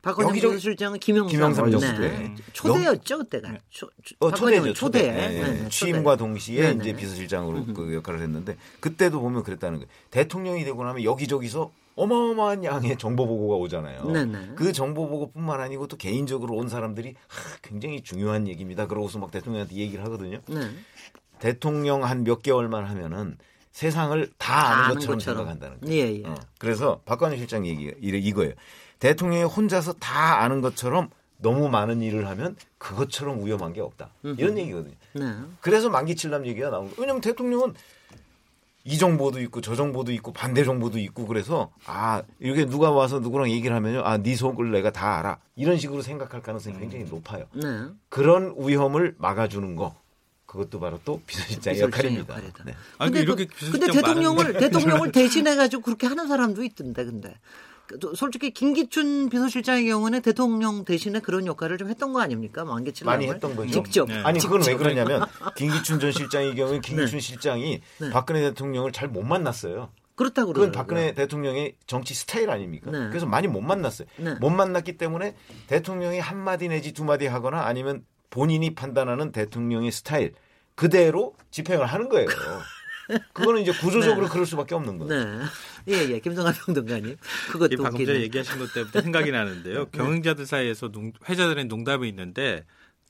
박원영 비서실장은 김영삼, 김영삼 정부 때 네. 초대였죠 그때가. 초, 어, 초대죠. 초대. 초대. 네. 네. 취임과 동시에 네네. 이제 비서실장으로 그 역할을 했는데 그때도 보면 그랬다는 거예요. 대통령이 되고 나면 여기저기서 어마어마한 양의 정보 보고가 오잖아요. 네네. 그 정보 보고뿐만 아니고 또 개인적으로 온 사람들이 하, 굉장히 중요한 얘기입니다. 그러고서 막 대통령한테 얘기를 하거든요. 네. 대통령 한 몇 개월만 하면은 세상을 다 아는, 것처럼, 것처럼, 생각한다는 거예요. 예, 예. 어. 그래서 박관우 실장 얘기 이거예요. 대통령이 혼자서 다 아는 것처럼 너무 많은 일을 하면 그것처럼 위험한 게 없다. 이런 얘기거든요. 네. 그래서 만기 칠남 얘기가 나온 거예요. 왜냐하면 대통령은 이 정보도 있고 저 정보도 있고 반대 정보도 있고 그래서 아 이렇게 누가 와서 누구랑 얘기를 하면요 아네 속을 내가 다 알아 이런 식으로 생각할 가능성이 굉장히 높아요. 네. 그런 위험을 막아주는 거 그것도 바로 또 비서실장의 역할입니다. 네. 아, 근데, 그, 근데 대통령을 대통령을 대신해 가지고 그렇게 하는 사람도 있던데 근데 솔직히 김기춘 비서실장의 경우는 대통령 대신에 그런 역할을 좀 했던 거 아닙니까? 만기칠 많이 했던 거죠. 직접. 네. 아니 그건 왜 그러냐면 김기춘 전 실장의 경우는 김기춘 네. 실장이 네. 박근혜 대통령을 잘 못 만났어요. 그렇다고 그건 박근혜 대통령의 정치 스타일 아닙니까? 네. 그래서 많이 못 만났어요. 네. 못 만났기 때문에 대통령이 한 마디 내지 두 마디 하거나 아니면 본인이 판단하는 대통령의 스타일 그대로 집행을 하는 거예요. 그거는 이제 구조적으로 네. 그럴 수밖에 없는 거예요. 네. 예, 예. 김성환 평론가님. 그것도 방금 전에 얘기하신 것 때문에 생각이 나는데요. 네. 경영자들 사이에서 농, 회자들의 농담이 있는데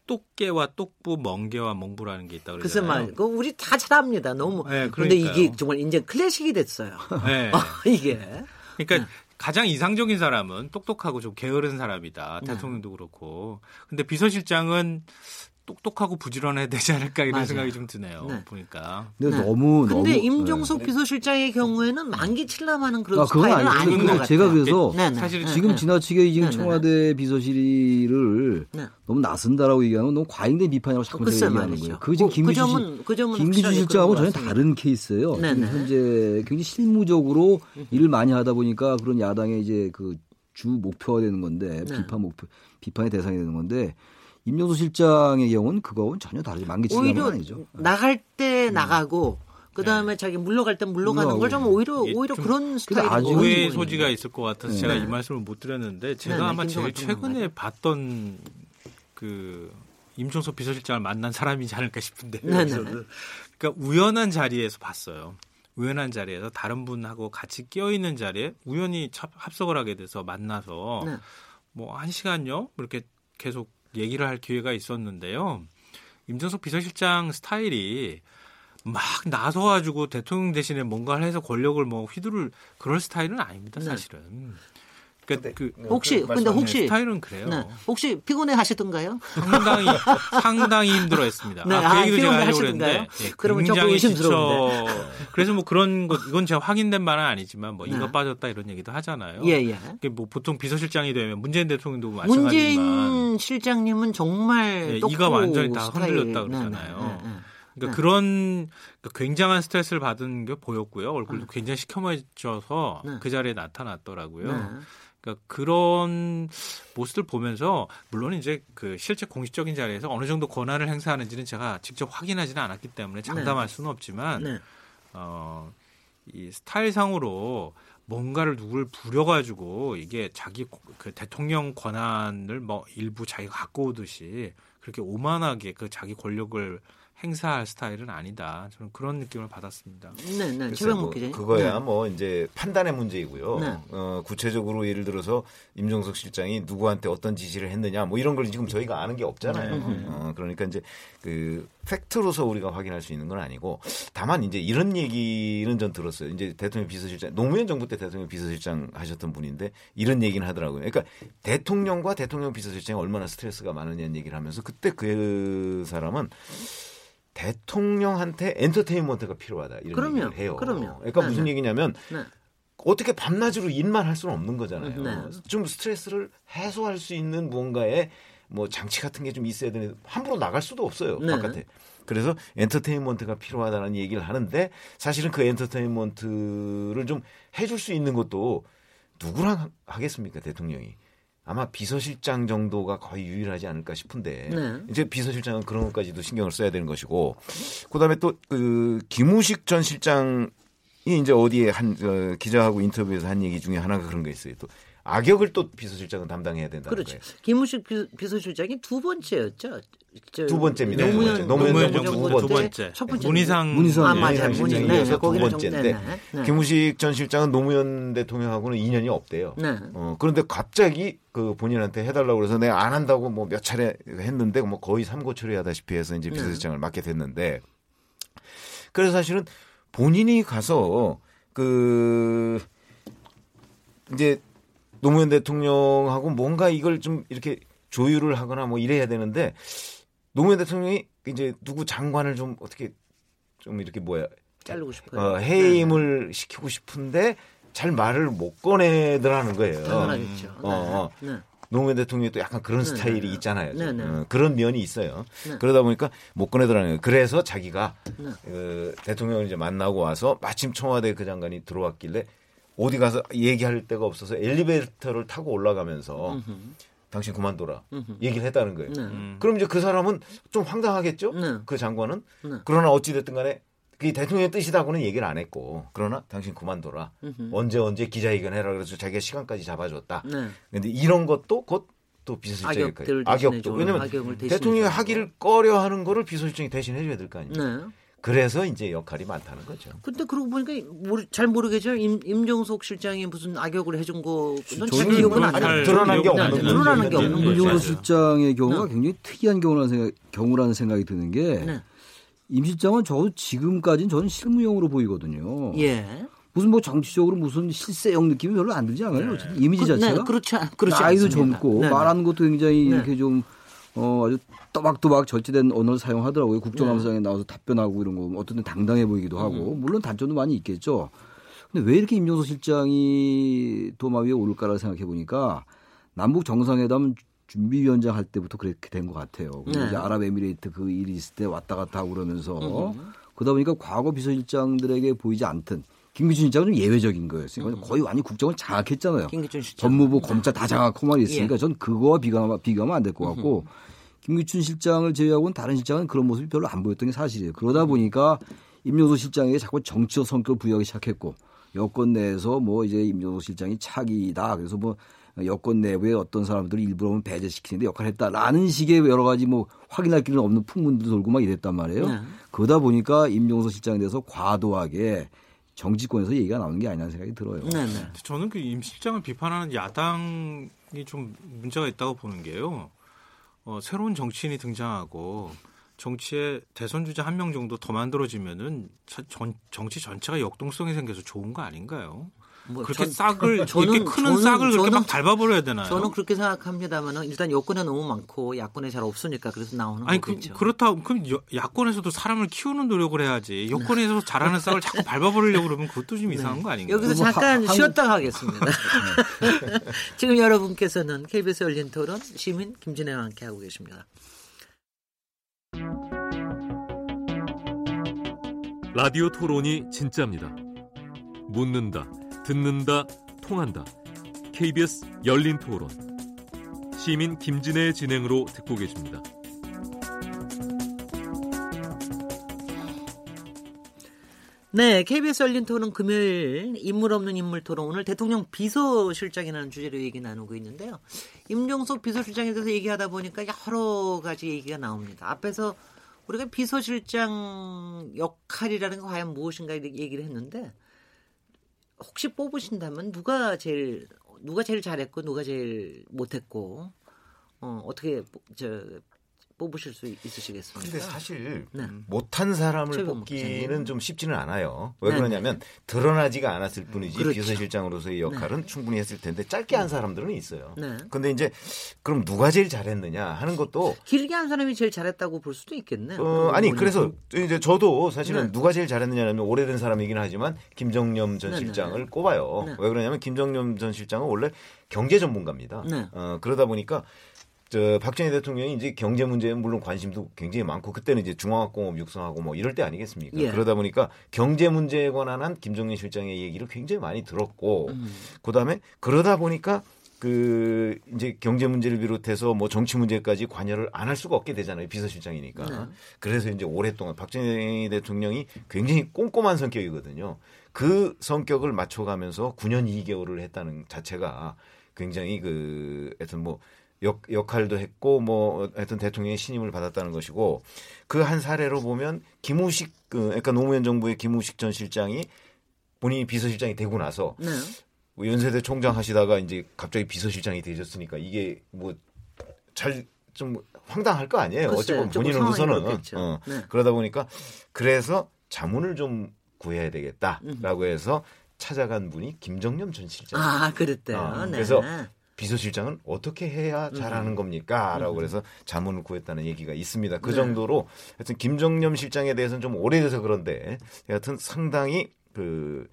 똑개와 똑부, 멍개와 멍부라는 게 있다 그러잖아요. 그말 우리 다 잘합니다. 너무. 네, 그런데 이게 정말 이제 클래식이 됐어요. 네. 이게. 그러니까 네. 가장 이상적인 사람은 똑똑하고 좀 게으른 사람이다. 네. 대통령도 그렇고. 근데 비서실장은 똑똑하고 부지런해야 되지 않을까 이런 맞아요. 생각이 좀 드네요. 네. 보니까. 근데 네. 너무 근데 너무, 임종석 네. 비서실장의 경우에는 만기 칠남하는 그런 아, 스타일은 아닌 것 같아요. 제가 그래서 네, 네. 사실 지금 지나치게 지금 청와대 비서실을 너무 나선다라고 얘기하는 건 너무 과잉된 비판이라고 자꾸 그 제가 얘기하는 거예요. 그 지금 김기주 그 점은, 그 점은 김기주 실장하고 전혀 다른 케이스예요. 현재 굉장히 실무적으로 일을 많이 하다 보니까 그런 야당의 이제 그 주 목표가 되는 건데 비판 목표 비판의 대상이 되는 건데 임명수 실장의 경우는 그거는 전혀 다르지 만기치는 건 아니죠. 나갈 때 음. 나가고 그 다음에 네. 자기 물러갈 때 물러가는 걸 좀 오히려 오히려 그런 스타일이 오해 소지가 있을 것 같아서 네. 제가 이 말씀을 못 드렸는데 제가 네, 네 아마 제일 최근에 봤던 그 임종석 비서실장을 만난 사람이지 않을까 싶은데 네, 네, 그러니까 우연한 자리에서 봤어요. 우연한 자리에서 다른 분하고 같이 끼어 있는 자리에 우연히 합석을 하게 돼서 만나서 뭐 한 시간요 이렇게 계속 얘기를 할 기회가 있었는데요. 임정석 비서실장 스타일이 막 나서가지고 대통령 대신에 뭔가를 해서 권력을 뭐 휘두를 그럴 스타일은 아닙니다, 네. 사실은. 네. 그러니까 그 혹시 그 근데 혹시 스타일은 그래요. 네. 혹시 피곤해 하시던가요? 상당히 상당히 힘들어했습니다. 네. 아, 그 아, 얘기도 제가 하려고 했는데 네, 그러면 굉장히 의심스러운데. 그래서 뭐 그런 것 이건 제가 확인된 바는 아니지만 뭐 이거 네. 빠졌다 이런 얘기도 하잖아요. 예, 예. 뭐 보통 비서실장이 되면 문재인 대통령도 마찬가지지만 문재인 실장님은 정말 네, 이가 완전히 다 흔들렸다 네, 그러잖아요. 네, 그러니까 그런 그러니까 굉장한 스트레스를 받은 게 보였고요. 얼굴도 굉장히 시커머져서 그 자리에 나타났더라고요. 그러니까 그런 모습을 보면서 물론 이제 그 실제 공식적인 자리에서 어느 정도 권한을 행사하는지는 제가 직접 확인하지는 않았기 때문에 장담할 네. 수는 없지만 네. 어, 이 스타일상으로 뭔가를 누굴 부려가지고 이게 자기 그 대통령 권한을 뭐 일부 자기가 갖고 오듯이 그렇게 오만하게 그 자기 권력을 행사할 스타일은 아니다. 저는 그런 느낌을 받았습니다. 네, 네. 최병목 기자 그거야 네. 뭐 이제 판단의 문제이고요. 네. 어, 구체적으로 예를 들어서 임종석 실장이 누구한테 어떤 지시를 했느냐 뭐 이런 걸 지금 저희가 아는 게 없잖아요. 네. 어, 그러니까 이제 그 팩트로서 우리가 확인할 수 있는 건 아니고 다만 이제 이런 얘기는 전 들었어요. 이제 대통령 비서실장 노무현 정부 때 대통령 비서실장 하셨던 분인데 이런 얘기는 하더라고요. 그러니까 대통령과 대통령 비서실장이 얼마나 스트레스가 많으냐는 얘기를 하면서 그때 그 사람은 대통령한테 엔터테인먼트가 필요하다 이런 그럼요. 얘기를 해요. 그럼요. 그러니까 네, 무슨 네. 얘기냐면 네. 어떻게 밤낮으로 일만 할 수는 없는 거잖아요. 네. 좀 스트레스를 해소할 수 있는 무언가의 뭐 장치 같은 게 좀 있어야 되는데 함부로 나갈 수도 없어요. 네. 바깥에. 그래서 엔터테인먼트가 필요하다는 얘기를 하는데 사실은 그 엔터테인먼트를 좀 해줄 수 있는 것도 누구랑 하겠습니까 대통령이 아마 비서실장 정도가 거의 유일하지 않을까 싶은데 네. 이제 비서실장은 그런 것까지도 신경을 써야 되는 것이고 그다음에 또 그 김우식 전 실장이 이제 어디에 한 어, 기자하고 인터뷰에서 한 얘기 중에 하나가 그런 게 있어요. 또 악역을 또 비서실장은 담당해야 된다는 그렇죠. 거예요. 김우식 비- 비서실장이 두 번째였죠. 저- 두 번째입니다. 두 노무현, 번째. 노무현 노무현 정부 두때 번째. 첫 번째 문희상 문희상 아 네, 맞아요. 문희상 문희 실장이어서 두 좀- 번째인데 네, 네. 김우식 전 실장은 노무현 대통령하고는 인연이 없대요. 네. 어, 그런데 갑자기 그 본인한테 해달라고 그래서 내가 안 한다고 뭐 몇 차례 했는데 뭐 거의 삼고 처리하다시피 해서 이제 비서실장을 맡게 됐는데 그래서 사실은 본인이 가서 그 이제 노무현 대통령하고 뭔가 이걸 좀 이렇게 조율을 하거나 뭐 이래야 되는데 노무현 대통령이 이제 누구 장관을 좀 어떻게 좀 이렇게 뭐야 자르고 싶어요. 어, 해임을 시키고 싶은데 잘 말을 못 꺼내더라는 거예요. 네. 당연하겠죠. 어, 어. 네. 네. 노무현 대통령이 또 약간 그런 네, 스타일이 네. 있잖아요. 네, 네. 어, 그런 면이 있어요. 네. 그러다 보니까 못 꺼내더라는 거예요. 그래서 자기가 네. 그 대통령을 이제 만나고 와서 마침 청와대 그 장관이 들어왔길래 어디 가서 얘기할 데가 없어서 엘리베이터를 타고 올라가면서 당신 그만둬라 얘기를 했다는 거예요. 네. 음. 그럼 이제 그 사람은 좀 황당하겠죠? 네. 그 장관은. 네. 그러나 어찌 됐든 간에 그게 대통령의 뜻이다고는 얘기를 안 했고 그러나 당신 그만둬라. 언제 언제 기자회견 해라 그래서 자기가 시간까지 잡아줬다. 네. 근데 이런 것도 곧 또 비서실장이 악역들을 악역도 왜냐면. 대통령이 하기를 꺼려 하는 거를 비서실장이 대신 해 줘야 될 거 아니에요. 네. 그래서 이제 역할이 많다는 거죠. 근데 그러고 보니까 모르, 잘 모르겠죠. 임, 임종석 실장이 무슨 악역을 해준 거는 잘 저는 기억은 안잘 나요. 드러난 게 없는 안 네, 나요. 드러나는 게 없는 거죠. 임종석. 실장의 경우가 네. 굉장히 특이한 경우라는 생각, 경우라는 생각이 드는 게 네. 임 실장은 저 지금까지는 저는 실무용으로 보이거든요. 예. 무슨 뭐 정치적으로 무슨 실세형 느낌이 별로 안 들지 않아요. 어쨌든 이미지 그, 자체가 네, 그렇지, 않- 그렇지 나이도 않습니다. 젊고 네, 네. 말하는 것도 굉장히 네. 이렇게 좀 어, 아주 또박또박 절제된 언어를 사용하더라고요. 국정감사장에 나와서 답변하고 이런 거 어떤 때 당당해 보이기도 하고 음. 물론 단점도 많이 있겠죠. 근데 왜 이렇게 임종석 실장이 도마 위에 오를까를 생각해 보니까 남북 정상회담 준비위원장 할 때부터 그렇게 된 것 같아요. 네. 이제 아랍에미레이트 그 일이 있을 때 왔다 갔다 하고 그러면서 그러다 보니까 과거 비서실장들에게 보이지 않던 김기춘 실장은 좀 예외적인 거였어요. 거의 완전 국정을 장악했잖아요. 법무부, 검찰 다 장악고만 있으니까 예. 전 그거와 비교하면, 비교하면 안 될 것 같고 김기춘 실장을 제외하고는 다른 실장은 그런 모습이 별로 안 보였던 게 사실이에요. 그러다 보니까 임종석 실장에게 자꾸 정치적 성격을 부여하기 시작했고 여권 내에서 뭐 이제 임종석 실장이 차기다. 그래서 뭐 여권 내부에 어떤 사람들을 일부러 보면 배제시키는데 역할을 했다라는 식의 여러 가지 뭐 확인할 길은 없는 풍문도 돌고 막 이랬단 말이에요. 네. 그러다 보니까 임종석 실장에 대해서 과도하게 정치권에서 얘기가 나오는 게 아니라는 생각이 들어요. 네, 네. 저는 그 임 실장을 비판하는 야당이 좀 문제가 있다고 보는 게요. 어, 새로운 정치인이 등장하고 정치에 대선 주자 한 명 정도 더 만들어지면은 자- 전, 정치 전체가 역동성이 생겨서 좋은 거 아닌가요? 뭐 그렇게 전- 싹을 저는- 이렇게 크는 저는- 싹을 그렇게 저는- 막 밟아버려야 되나요? 저는 그렇게 생각합니다만은 일단 여권에 너무 많고 야권에 잘 없으니까 그래서 나오는 아니 그, 거겠죠. 그렇다 그럼 여- 야권에서도 사람을 키우는 노력을 해야지 여권에서 잘하는 싹을 자꾸 밟아버리려고 그러면 그것도 좀 이상한 거 아닌가요? 여기서 뭐 하- 잠깐 한- 쉬었다 가겠습니다. 지금 여러분께서는 KBS 열린 토론 시민 김진애와 함께 하고 계십니다. 라디오 토론이 진짜입니다. 묻는다, 듣는다, 통한다. KBS 열린 토론. 시민 김진애의 진행으로 듣고 계십니다. 네, KBS 열린 토론 금요일 인물 없는 인물 토론 오늘 대통령 비서실장이라는 주제로 얘기 나누고 있는데요. 임종석 비서실장에 대해서 얘기하다 보니까 여러 가지 얘기가 나옵니다. 앞에서 우리가 비서실장 역할이라는 게 과연 무엇인가 얘기를 했는데 혹시 뽑으신다면 누가 제일 누가 제일 잘했고 누가 제일 못했고 어, 어떻게 저 뽑으실 수 있으시겠습니까? 근데 사실 네. 못한 사람을 뽑기는 좀 쉽지는 않아요. 왜 네. 그러냐면 드러나지가 않았을 뿐이지 그렇죠. 비서실장으로서의 역할은 네. 충분히 했을 텐데 짧게 한 사람들은 있어요. 네. 근데 이제 그럼 누가 제일 잘했느냐 하는 것도 길게 한 사람이 제일 잘했다고 볼 수도 있겠네요. 어, 아니 그래서 이제 저도 사실은 네. 누가 제일 잘했느냐면 오래된 사람이긴 하지만 김정념 전 네, 실장을 꼽아요. 왜 그러냐면 김정념 전 실장은 원래 경제 전문가입니다. 어, 그러다 보니까 저 박정희 대통령이 이제 경제 문제에 물론 관심도 굉장히 많고 그때는 이제 중화학공업 육성하고 뭐 이럴 때 아니겠습니까? 예. 그러다 보니까 경제 문제에 관한 한 김정민 실장의 얘기를 굉장히 많이 들었고 음. 그다음에 그러다 보니까 그 이제 경제 문제를 비롯해서 뭐 정치 문제까지 관여를 안 할 수가 없게 되잖아요 비서실장이니까 네. 그래서 이제 오랫동안 박정희 대통령이 굉장히 꼼꼼한 성격이거든요 그 성격을 맞춰가면서 9년 2개월을 했다는 자체가 굉장히 그 하여튼 뭐 역, 역할도 했고 뭐 하여튼 대통령의 신임을 받았다는 것이고 그 한 사례로 보면 김우식 그 그러니까 노무현 정부의 김우식 전 실장이 본인이 비서실장이 되고 나서 네. 뭐 연세대 총장 하시다가 이제 갑자기 비서실장이 되셨으니까 이게 뭐 잘 좀 황당할 거 아니에요. 글쎄요, 어쨌든 본인으로서는 어. 네. 그러다 보니까 그래서 자문을 좀 구해야 되겠다라고 해서 찾아간 분이 김정념 전 실장. 아, 그랬대요. 어, 네. 그래서 비서실장은 어떻게 해야 잘하는 음. 겁니까? 라고 그래서 자문을 구했다는 얘기가 있습니다. 그 네. 정도로 하여튼 김정념 실장에 대해서는 좀 오래돼서 그런데 하여튼 상당히 그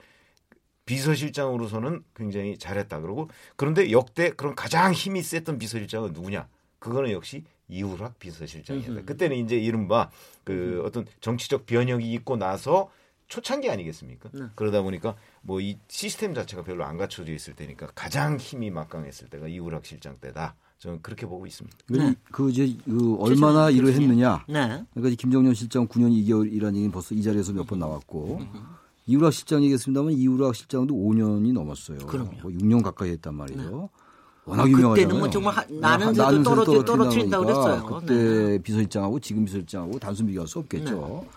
비서실장으로서는 굉장히 잘했다. 그러고 그런데 역대 그런 가장 힘이 셌던 비서실장은 누구냐? 그거는 역시 이우락 비서실장이었다. 그때는 이제 이른바 그 어떤 정치적 변혁이 있고 나서 초창기 아니겠습니까? 네. 그러다 보니까 뭐 이 시스템 자체가 별로 안 갖춰져 있을 때니까 가장 힘이 막강했을 때가 이우락 실장 때다. 저는 그렇게 보고 있습니다. 네. 그 이제 그 얼마나 일을 했느냐. 네. 그러니까 김정년 실장 9년 2개월이라는 얘기는 벌써 이 자리에서 몇 번 나왔고 이우락 실장 얘기했습니다만 이우락 실장도 5년이 넘었어요. 그럼요. 뭐 6년 가까이 했단 말이죠. 네. 워낙 유명하잖아요. 그때는 뭐 정말 나는 새도 떨어뜨, 떨어뜨린다고 그랬어요. 그때 네. 비서실장하고 지금 비서실장하고 단순 비교할 수 없겠죠. 네.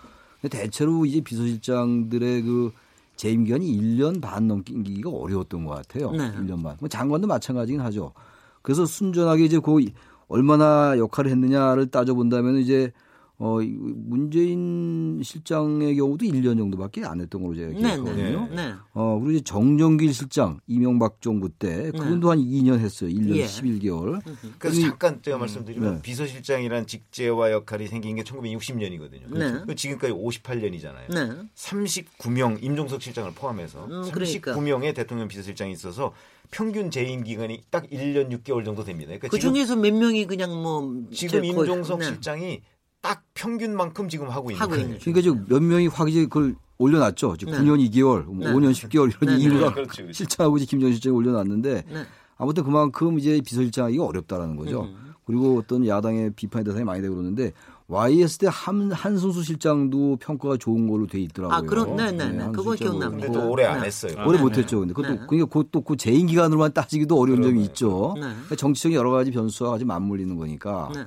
대체로 이제 비서실장들의 그 재임 기간이 1년 반 넘기기가 어려웠던 것 같아요. 네. 1년 반. 뭐 장관도 마찬가지긴 하죠. 그래서 순전하게 이제 그 얼마나 역할을 했느냐를 따져본다면 이제 어, 문재인 실장의 경우도 1년 정도밖에 안 했던 걸로 제가 네, 기억하거든요. 네, 네. 어, 그리고 이제 정정길 실장 이명박 정부 때 그분도 네. 한 2년 했어요. 1년 예. 11개월. 그래서 잠깐 제가 말씀드리면 네. 비서실장이란 직제와 역할이 생긴 게 1960년이거든요. 그렇죠? 지금까지 58년이잖아요. 네. 39명 임종석 실장을 포함해서 음, 39명의 대통령 비서실장이 있어서 평균 재임 기간이 딱 1년 6개월 정도 됩니다. 그러니까 그 중에서 몇 명이 그냥 뭐 지금 임종석 실장이 딱 평균만큼 지금 하고 있는 거예요. 그러니까 지금 몇 명이 확 이제 그걸 올려놨죠. 지금 네. 9년 2개월, 뭐 네. 5년 10개월 이런 네. 이유가 그렇죠, 그렇죠. 실장하고 이제 김정일 실장이 올려놨는데 네. 아무튼 그만큼 이제 비서실장하기 어렵다라는 거죠. 음. 그리고 어떤 야당의 비판에 대해서 많이 되고 그러는데 YS 때 한, 한순수 실장도 평가가 좋은 걸로 돼 있더라고요. 아, 그럼, 네네네. 네, 네. 그거 기억납니다. 근데 또 오래 안 했어요. 아, 오래 못 했죠. 근데 그것도, 네. 그러니까 그것도 그 재임 기간으로만 따지기도 어려운 점이 있죠. 네. 그러니까 정치적인 여러 가지 변수와 같이 맞물리는 거니까. 네.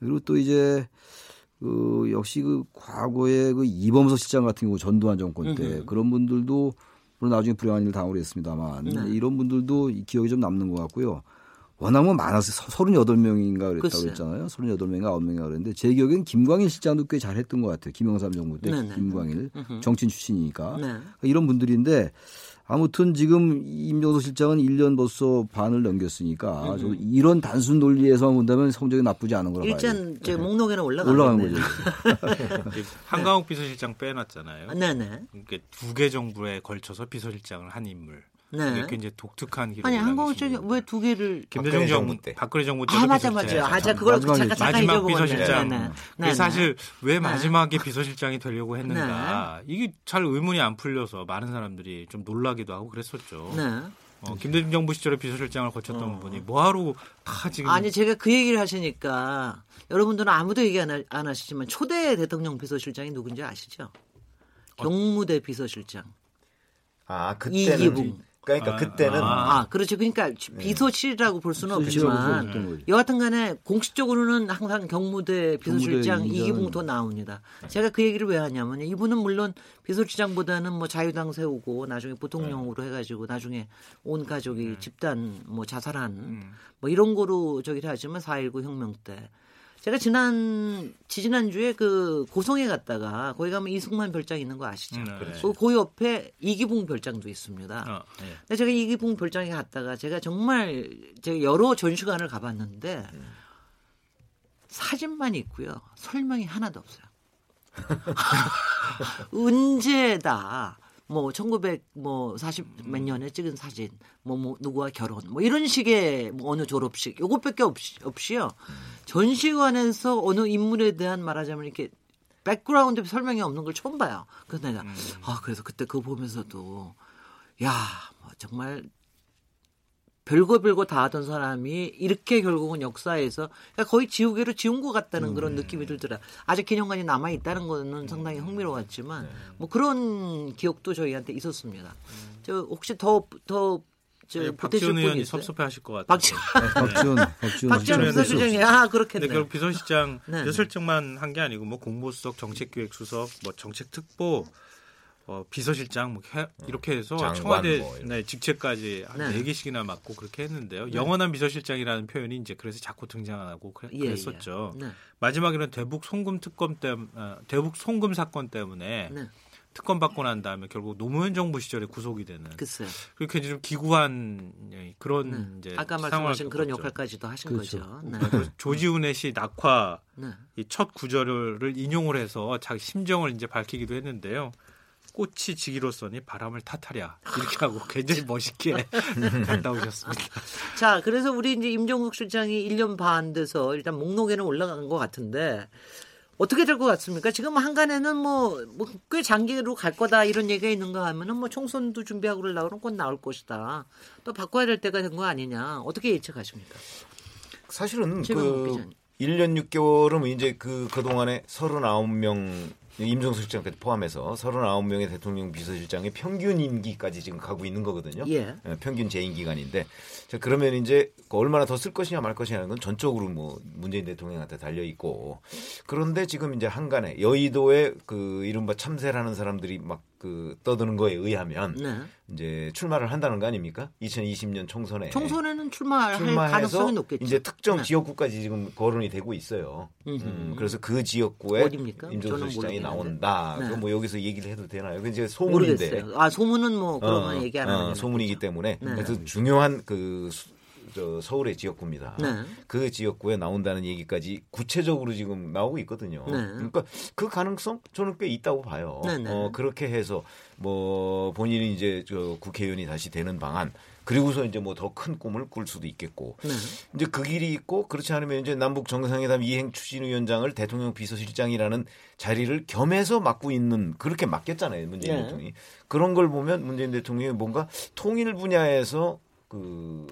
그리고 또 이제 그 역시 그 과거에 그 이범석 실장 같은 경우 전두환 정권 때 음흠. 그런 분들도 물론 나중에 불행한 일을 당하고 그랬습니다만 네. 이런 분들도 기억이 좀 남는 것 같고요. 워낙 뭐 많았어요. 38명인가 그랬다고 그랬잖아요. 38명인가 9명인가 그랬는데 제 기억엔 김광일 실장도 꽤 잘했던 것 같아요. 김영삼 정부 때 네네. 김광일 정치인 출신이니까 네. 그러니까 이런 분들인데 아무튼 지금 임종석 실장은 1년 벌써 반을 넘겼으니까 음. 이런 단순 논리에서 본다면 성적이 나쁘지 않은 거라 봐요. 일단 제 목록에는 올라가는 거죠. 한강욱 비서실장 빼놨잖아요. 네네. 그러니까 두개 정부에 걸쳐서 비서실장을 한 인물. 네. 굉장히 독특한 기록. 아니 한국 쪽이 왜두 개를 김대중 정부 때 박근혜 정부 때 아 맞아 맞아. 아 제가 그걸 잠깐 잠깐 마지막 비서실장. 네, 네. 네, 사실 왜 네. 마지막에 비서실장이 되려고 했는가 네. 이게 잘 의문이 안 풀려서 많은 사람들이 좀 놀라기도 하고 그랬었죠. 네. 어, 김대중 정부 시절에 비서실장을 거쳤던 어. 분이 뭐하러 다 지금 아니 제가 그 얘기를 하시니까 여러분들은 아무도 얘기 안, 하, 안 하시지만 초대 대통령 비서실장이 누군지 아시죠? 어. 경무대 비서실장. 아 그때는 이기붕. 그러니까 아, 그때는 아, 아 그렇죠. 그러니까 비서실이라고 볼 수는 없지만 여하튼간에 공식적으로는 항상 경무대 비서실장 이기붕도 나옵니다. 제가 그 얘기를 왜 하냐면 이분은 물론 비서실장보다는 뭐 자유당 세우고 나중에 부통령으로 네. 해가지고 나중에 온 가족이 네. 집단 뭐 자살한 음. 뭐 이런 거로 저기를 하지만 4.19 혁명 때 제가 지난 지지난 주에 그 고성에 갔다가 거기 가면 이승만 별장 있는 거 아시죠? 음, 네. 그, 그 옆에 이기붕 별장도 있습니다. 어, 네. 근데 제가 이기붕 별장에 갔다가 제가 정말 제가 여러 전시관을 가봤는데 음. 사진만 있고요. 설명이 하나도 없어요. 언제다. 뭐 1940몇 뭐 년에 찍은 사진, 뭐, 뭐 누구와 결혼, 뭐 이런 식의 뭐 어느 졸업식 요것밖에 없이 없이요. 전시관에서 어느 인물에 대한 말하자면 이렇게 background 설명이 없는 걸 처음 봐요. 그래서 내가 음. 아 그래서 그때 그거 보면서도 야뭐 정말 별거 별거 다 하던 사람이 이렇게 결국은 역사에서 그러니까 거의 지우개로 지운 것 같다는 그런 음. 느낌이 들더라. 아직 기념관이 남아 있다는 거는 상당히 흥미로웠지만 네. 뭐 그런 기억도 저희한테 있었습니다. 음. 저 혹시 더 더 저 네, 박지원 의원이 섭섭해하실 것 같아요. 박지원, 네. 박지원, 박지원, 박지원 비서실장이 아 그렇겠네. 네, 그 비서실장 네. 비서실장만 한 게 아니고 뭐 공보수석, 정책기획수석, 뭐 정책특보. 어, 비서실장 뭐 해, 이렇게 해서 청와대 뭐 네, 직책까지 한 네. 4개씩이나 맡고 그렇게 했는데요. 네. 영원한 비서실장이라는 표현이 이제 그래서 자꾸 등장하고 그래, 예, 그랬었죠. 예. 네. 마지막에는 대북 송금 특검 때문에 어, 대북 송금 사건 때문에 네. 특검 받고 난 다음에 결국 노무현 정부 시절에 구속이 되는 글쎄요. 그렇게 좀 기구한 예, 그런 네. 이제 아까 말씀하신 그런 역할까지도 하신 그렇죠. 거죠. 네. 조지훈의 시 낙화 네. 이첫 구절을 인용을 해서 자기 심정을 이제 밝히기도 했는데요. 꽃이 지기로서니 바람을 탓하랴 이렇게 하고 굉장히 멋있게 갔다 오셨습니다. 자, 그래서 우리 이제 임종국 실장이 1년 반 돼서 일단 목록에는 올라간 것 같은데 어떻게 될 것 같습니까? 지금 한간에는 뭐, 뭐꽤 장기로 갈 거다 이런 얘기가 있는가 하면은 뭐 총선도 준비하고 그러려고 곧 나올 것이다. 또 바꿔야 될 때가 된 거 아니냐. 어떻게 예측하십니까? 사실은 그 1년 6개월은 이제 그 그동안에 39명 임종석 실장까지 포함해서 39명의 대통령 비서실장의 평균 임기까지 지금 가고 있는 거거든요. 예. 예 평균 재임 기간인데 자 그러면 이제 그 얼마나 더 쓸 것이냐 말 것이냐는 건 전적으로 뭐 문재인 대통령한테 달려 있고 그런데 지금 이제 한간에 여의도에 그 이른바 참새라는 사람들이 막그 떠드는 거에 의하면 네. 이제 출마를 한다는 거 아닙니까? 2020년 총선에 총선에는 출마할 가능성이 높겠죠. 이제 특정 네. 지역구까지 지금 거론이 되고 있어요. 음, 그래서 그 지역구에 어딥니까? 임종석 시장이 나온다. 네. 뭐 여기서 얘기를 해도 되나요? 그 이제 소문인데. 모르겠어요. 아 소문은 뭐 그런 어, 얘기 안 하는 어, 소문이기 때문에 네. 그래서 중요한 그 저 서울의 지역구입니다. 네. 그 지역구에 나온다는 얘기까지 구체적으로 지금 나오고 있거든요. 네. 그러니까 그 가능성 저는 꽤 있다고 봐요. 네, 네. 어, 그렇게 해서 뭐 본인이 이제 저 국회의원이 다시 되는 방안 그리고서 이제 뭐 더 큰 꿈을 꿀 수도 있겠고 네. 이제 그 길이 있고 그렇지 않으면 이제 남북 정상회담 이행 추진위원장을 대통령 비서실장이라는 자리를 겸해서 맡고 있는 그렇게 맡겼잖아요 문재인 네. 대통령이 그런 걸 보면 문재인 대통령이 뭔가 통일 분야에서 그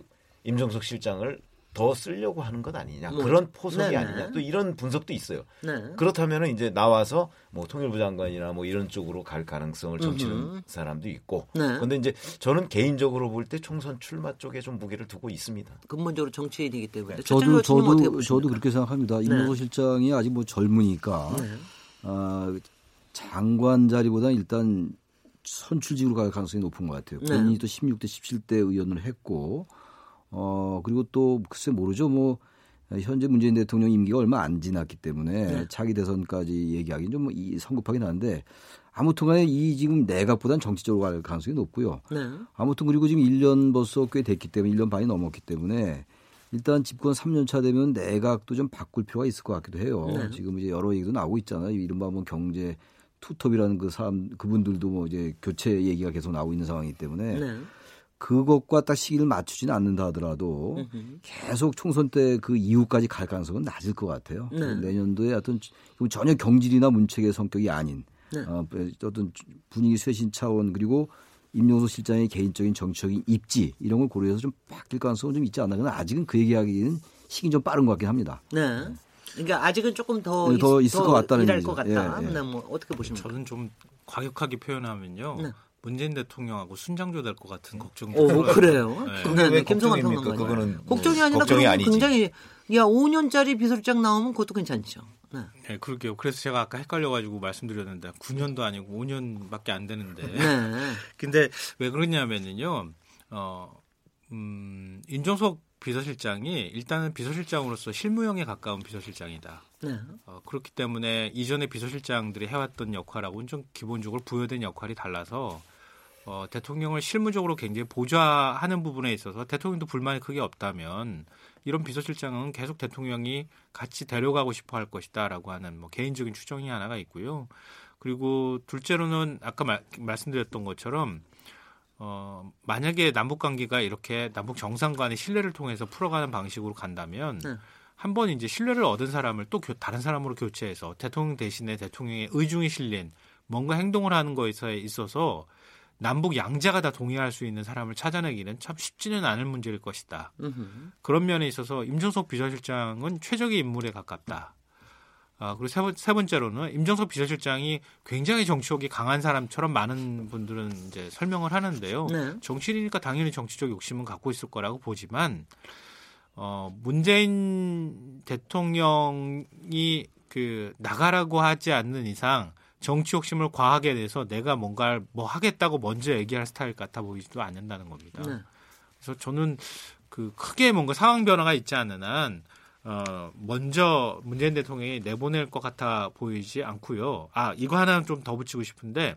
임종석 실장을 더 쓰려고 하는 것 아니냐 뭐, 그런 포석이 네네. 아니냐 또 이런 분석도 있어요. 네. 그렇다면 이제 나와서 뭐 통일부 장관이나 뭐 이런 쪽으로 갈 가능성을 점치는 음흠. 사람도 있고. 네. 그런데 이제 저는 개인적으로 볼 때 총선 출마 쪽에 좀 무게를 두고 있습니다. 근본적으로 정치인이기 때문에. 네. 저도 저도 저도 그렇게 생각합니다. 임종석 네. 실장이 아직 뭐 젊으니까 네. 아, 장관 자리보다 일단 선출직으로 갈 가능성이 높은 것 같아요. 네. 본인이 또 16대 17대 의원을 했고 어, 그리고 또 글쎄 모르죠. 뭐 현재 문재인 대통령 임기가 얼마 안 지났기 때문에 네. 차기 대선까지 얘기하기는 좀 성급하긴 한데 아무튼 간에 이 지금 내각보다는 정치적으로 갈 가능성이 높고요. 네. 아무튼 그리고 지금 1년 벌써 꽤 됐기 때문에 1년 반이 넘었기 때문에 일단 집권 3년 차 되면 내각도 좀 바꿀 필요가 있을 것 같기도 해요. 네. 지금 이제 여러 얘기도 나오고 있잖아요. 이른바 뭐 경제 투톱이라는 그 사람 그분들도 뭐 이제 교체 얘기가 계속 나오고 있는 상황이기 때문에 네. 그것과 딱 시기를 맞추지는 않는다 하더라도 계속 총선 때 그 이후까지 갈 가능성은 낮을 것 같아요. 네. 내년도에 어떤 전혀 경질이나 문책의 성격이 아닌 네. 어, 어떤 분위기 쇄신 차원 그리고 임용수 실장의 개인적인 정치적인 입지 이런 걸 고려해서 좀 바뀔 가능성은 좀 있지 않나. 그러나 아직은 그 얘기하기는 시기 좀 빠른 것 같긴 합니다. 네. 그러니까 아직은 조금 더, 네, 더 있, 을것 같다는 일할 것 같다. 예, 예. 네, 뭐 어떻게 보십니까? 저는 좀 과격하게 표현하면요. 네. 문재인 대통령하고 순장조 될 것 같은 걱정이 오, 그래요? 네. 네, 김성환 평론가님. 그거는 걱정이 아니라 걱정이 아니지. 굉장히 야 5년짜리 비서실장 나오면 그것도 괜찮죠. 네. 네, 그러게요. 그래서 제가 아까 헷갈려가지고 말씀드렸는데 9년도 아니고 5년밖에 안 되는데. 네. 근데 왜 그러냐면은요. 어, 음, 인정석 비서실장이 일단은 비서실장으로서 실무형에 가까운 비서실장이다. 네. 어, 그렇기 때문에 이전에 비서실장들이 해왔던 역할하고는 좀 기본적으로 부여된 역할이 달라서 어, 대통령을 실무적으로 굉장히 보좌하는 부분에 있어서 대통령도 불만이 크게 없다면 이런 비서실장은 계속 대통령이 같이 데려가고 싶어 할 것이다라고 하는 뭐 개인적인 추정이 하나가 있고요. 그리고 둘째로는 아까 말, 말씀드렸던 것처럼 어, 만약에 남북 관계가 이렇게 남북 정상 간의 신뢰를 통해서 풀어가는 방식으로 간다면 네. 한번 이제 신뢰를 얻은 사람을 또 교, 다른 사람으로 교체해서 대통령 대신에 대통령의 의중이 실린 뭔가 행동을 하는 거에 있어서 남북 양자가 다 동의할 수 있는 사람을 찾아내기는 참 쉽지는 않을 문제일 것이다. 으흠. 그런 면에 있어서 임종석 비서실장은 최적의 인물에 가깝다. 아, 그리고 세, 번, 세 번째로는 임정석 비서실장이 굉장히 정치욕이 강한 사람처럼 많은 분들은 이제 설명을 하는데요. 네. 정치인이니까 당연히 정치적 욕심은 갖고 있을 거라고 보지만 어, 문재인 대통령이 그 나가라고 하지 않는 이상 정치 욕심을 과하게 내서 내가 뭔가를 뭐 하겠다고 먼저 얘기할 스타일 같아 보이지도 않는다는 겁니다. 네. 그래서 저는 그 크게 뭔가 상황 변화가 있지 않는 한 어, 먼저 문재인 대통령이 내보낼 것 같아 보이지 않고요. 아, 이거 하나 좀더 붙이고 싶은데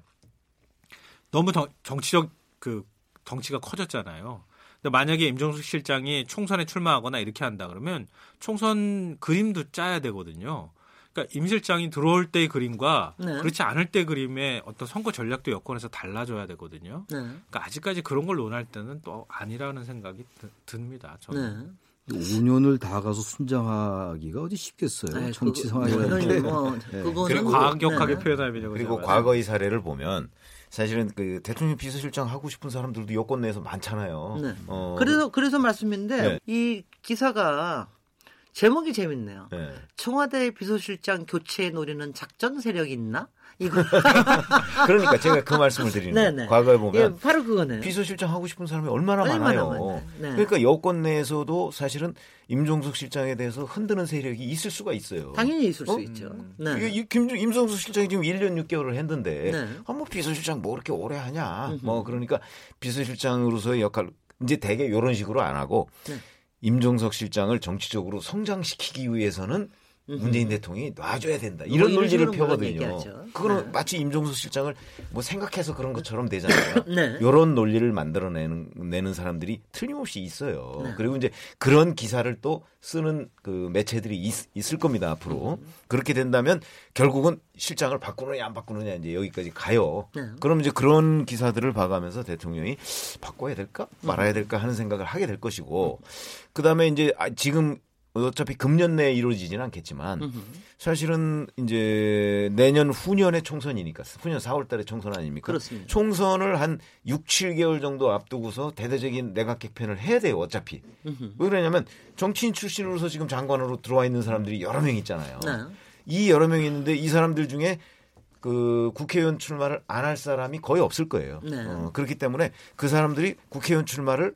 너무 더 정치적 그 덩치가 커졌잖아요. 근데 만약에 임종숙 실장이 총선에 출마하거나 이렇게 한다 그러면 총선 그림도 짜야 되거든요. 그러니까 임 실장이 들어올 때의 그림과 네. 그렇지 않을 때 그림의 어떤 선거 전략도 여건에서 달라져야 되거든요. 네. 그러니까 아직까지 그런 걸 논할 때는 또 아니라는 생각이 듭니다. 저는. 네. 5년을 다 가서 순장하기가 어디 쉽겠어요. 네, 정치 상황이라는 뭐, 네. 그리고 과격하게 네. 표현하면 그리고 과거의 사례를 보면 사실은 그 대통령 비서실장 하고 싶은 사람들도 여권 내에서 많잖아요. 네. 어, 그래서 그래서 말씀인데 네. 이 기사가 제목이 재밌네요. 네. 청와대 비서실장 교체 노리는 작전 세력이 있나? 이거. 그러니까 제가 그 말씀을 드리는 거예요. 네, 네. 과거에 보면 예, 바로 그거네요. 비서실장 하고 싶은 사람이 얼마나, 얼마나 많아요. 네. 그러니까 여권 내에서도 사실은 임종석 실장에 대해서 흔드는 세력이 있을 수가 있어요. 당연히 있을 어? 수 있죠. 네. 이, 김, 임종석 실장이 지금 1년 6개월을 했는데 네. 아, 뭐 비서실장 뭐 그렇게 오래 하냐. 뭐 그러니까 비서실장으로서의 역할 이제 대개 이런 식으로 안 하고 네. 임종석 실장을 정치적으로 성장시키기 위해서는 문재인 대통령이 놔줘야 된다. 뭐 이런 논리를 펴거든요. 그거는 네. 마치 임종석 실장을 뭐 생각해서 그런 것처럼 되잖아요. 네. 이런 논리를 만들어내는 내는 사람들이 틀림없이 있어요. 네. 그리고 이제 그런 기사를 또 쓰는 그 매체들이 있, 을 겁니다 앞으로. 음. 그렇게 된다면 결국은 실장을 바꾸느냐 안 바꾸느냐 이제 여기까지 가요. 네. 그럼 이제 그런 기사들을 봐가면서 대통령이 바꿔야 될까 말아야 될까 하는 생각을 하게 될 것이고 그 다음에 이제 아, 지금 어차피 금년 내에 이루어지지는 않겠지만 사실은 이제 내년 후년에 총선이니까 후년 4월 달에 총선 아닙니까? 그렇습니다. 총선을 한 6, 7개월 정도 앞두고서 대대적인 내각 개편을 해야 돼요, 어차피. 왜 그러냐면 정치인 출신으로서 지금 장관으로 들어와 있는 사람들이 여러 명 있잖아요. 네. 이 여러 명이 있는데 이 사람들 중에 그 국회의원 출마를 안 할 사람이 거의 없을 거예요. 네. 어, 그렇기 때문에 그 사람들이 국회의원 출마를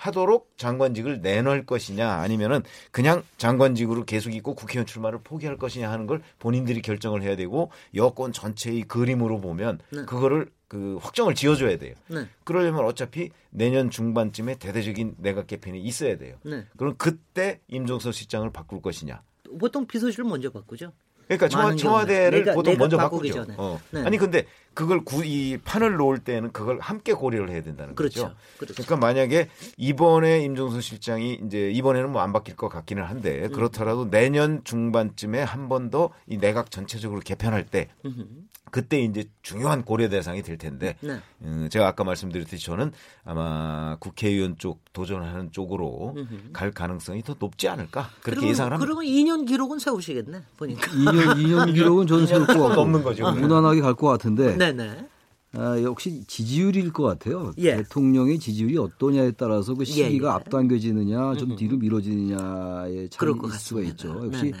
하도록 장관직을 내놓을 것이냐 아니면은 그냥 장관직으로 계속 있고 국회의원 출마를 포기할 것이냐 하는 걸 본인들이 결정을 해야 되고 여권 전체의 그림으로 보면 네. 그거를 그 확정을 지어줘야 돼요. 네. 그러려면 어차피 내년 중반쯤에 대대적인 내각 개편이 있어야 돼요. 네. 그럼 그때 임종석 실장을 바꿀 것이냐? 보통 비서실을 먼저 바꾸죠. 그러니까 청와, 청와대를 내가, 보통 내가 먼저 바꾸죠. 어. 네. 아니 근데 그걸 구, 이 판을 놓을 때는 그걸 함께 고려를 해야 된다는 그렇죠. 거죠. 그렇죠. 그러니까 만약에 이번에 임종선 실장이 이제 이번에는 뭐 안 바뀔 것 같기는 한데 음. 그렇더라도 내년 중반쯤에 한 번 더 이 내각 전체적으로 개편할 때 음. 그때 이제 중요한 고려 대상이 될 텐데 네. 음, 제가 아까 말씀드렸듯이 저는 아마 국회의원 쪽 도전하는 쪽으로 음흠. 갈 가능성이 더 높지 않을까 그렇게 예상을 합니다. 그러면 2년 기록은 세우시겠네 보니까. 2년 2년 기록은 저는 세울 것 같고 넘는 거죠. 무난하게 갈 것 같은데. 네네. 아, 역시 지지율일 것 같아요. 예. 대통령의 지지율이 어떠냐에 따라서 그 시기가 예, 예. 앞당겨지느냐 좀 뒤로 미뤄지느냐의 차이가 있을 수가 있죠. 역시 네네.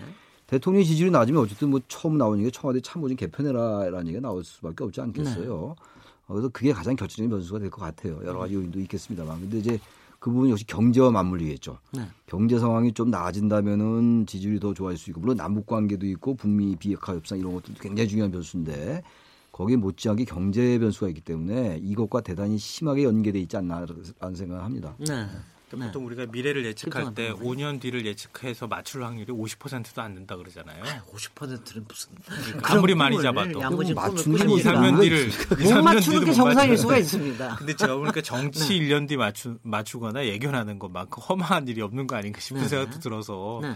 대통령 지지율이 낮으면 어쨌든 뭐 처음 나오는 게 청와대 참모진 개편해라라는 얘기가 나올 수밖에 없지 않겠어요. 네. 그래서 그게 가장 결정적인 변수가 될 것 같아요. 여러 가지 요인도 있겠습니다만. 근데 이제 그 부분 역시 경제와 맞물리겠죠. 네. 경제 상황이 좀 나아진다면은 지지율이 더 좋아질 수 있고 물론 남북 관계도 있고 북미 비핵화 협상 이런 것들도 굉장히 중요한 변수인데 거기에 못지않게 경제 변수가 있기 때문에 이것과 대단히 심하게 연계돼 있지 않나 라는 생각을 합니다. 네. 네. 보통 우리가 미래를 예측할 때 5년 뒤를 예측해서 맞출 확률이 50%도 안 된다 그러잖아요. 50%는 무슨 그러니까 아무리 많이 잡아도 맞추는 게 2, 3년 뒤를 못 맞추는 게 정상일 수가 있습니다. 근데 제가 보니까 정치 네. 1년 뒤 맞추, 맞추거나 예견하는 것만큼 험한 일이 없는 거 아닌가 싶은 네. 생각도 들어서 네.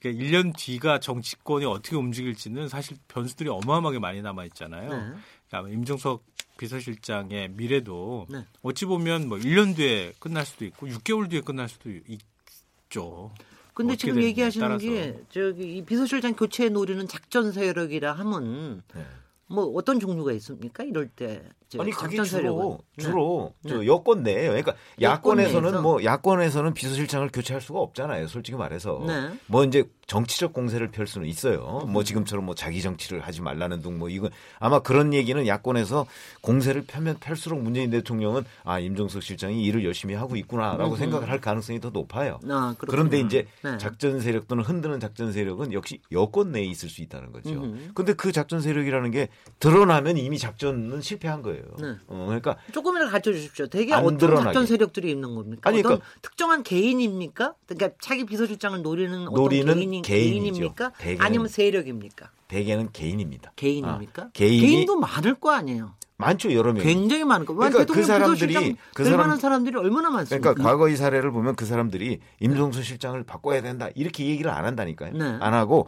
그러니까 1년 뒤가 정치권이 어떻게 움직일지는 사실 변수들이 어마어마하게 많이 남아 있잖아요. 네. 그러니까 임종석 비서실장의 미래도 네. 어찌 보면 뭐 1년 뒤에 끝날 수도 있고 6개월 뒤에 끝날 수도 있죠. 근데 지금 얘기하시는. 게 저기 이 비서실장 교체 노리는 작전 세력이라 하면 네. 뭐 어떤 종류가 있습니까? 이럴 때 아니 그게 주로 네. 주로 네. 저 여권 내예요. 그러니까 야권에서는 뭐 야권에서는 비서실장을 교체할 수가 없잖아요. 솔직히 말해서 네. 뭐 이제 정치적 공세를 펼 수는 있어요. 뭐 지금처럼 뭐 자기 정치를 하지 말라는 둥뭐 이건 아마 그런 얘기는 야권에서 공세를 펴면 펼수록 문재인 대통령은 아 임종석 실장이 일을 열심히 하고 있구나라고 음. 생각을 할 가능성이 더 높아요. 아, 그런데 이제 네. 작전 세력 또는 흔드는 작전 세력은 역시 여권 내에 있을 수 있다는 거죠. 음. 근데 그 작전 세력이라는 게 드러나면 이미 작전은 실패한 거예요. 네. 어, 그러니까 조금이라도 가르쳐 주십시오. 되게 어떤 드러나게. 작전 세력들이 있는 겁니까? 아니, 그러니까, 특정한 개인입니까? 그러니까 차기 비서실장을 노리는 어떤 개인이, 개인입니까? 대개는, 아니면 세력입니까? 대개는 개인입니다. 개인입니까? 아, 개인이, 개인도 많을 거 아니에요. 많죠 여러 명. 굉장히 많은 거. 그러니까 그 사람들이 그 사람 사람들이 얼마나 많습니까? 그러니까 과거의 사례를 보면 그 사람들이 임종석 실장을 바꿔야 된다 이렇게 얘기를 안 한다니까요. 네. 안 하고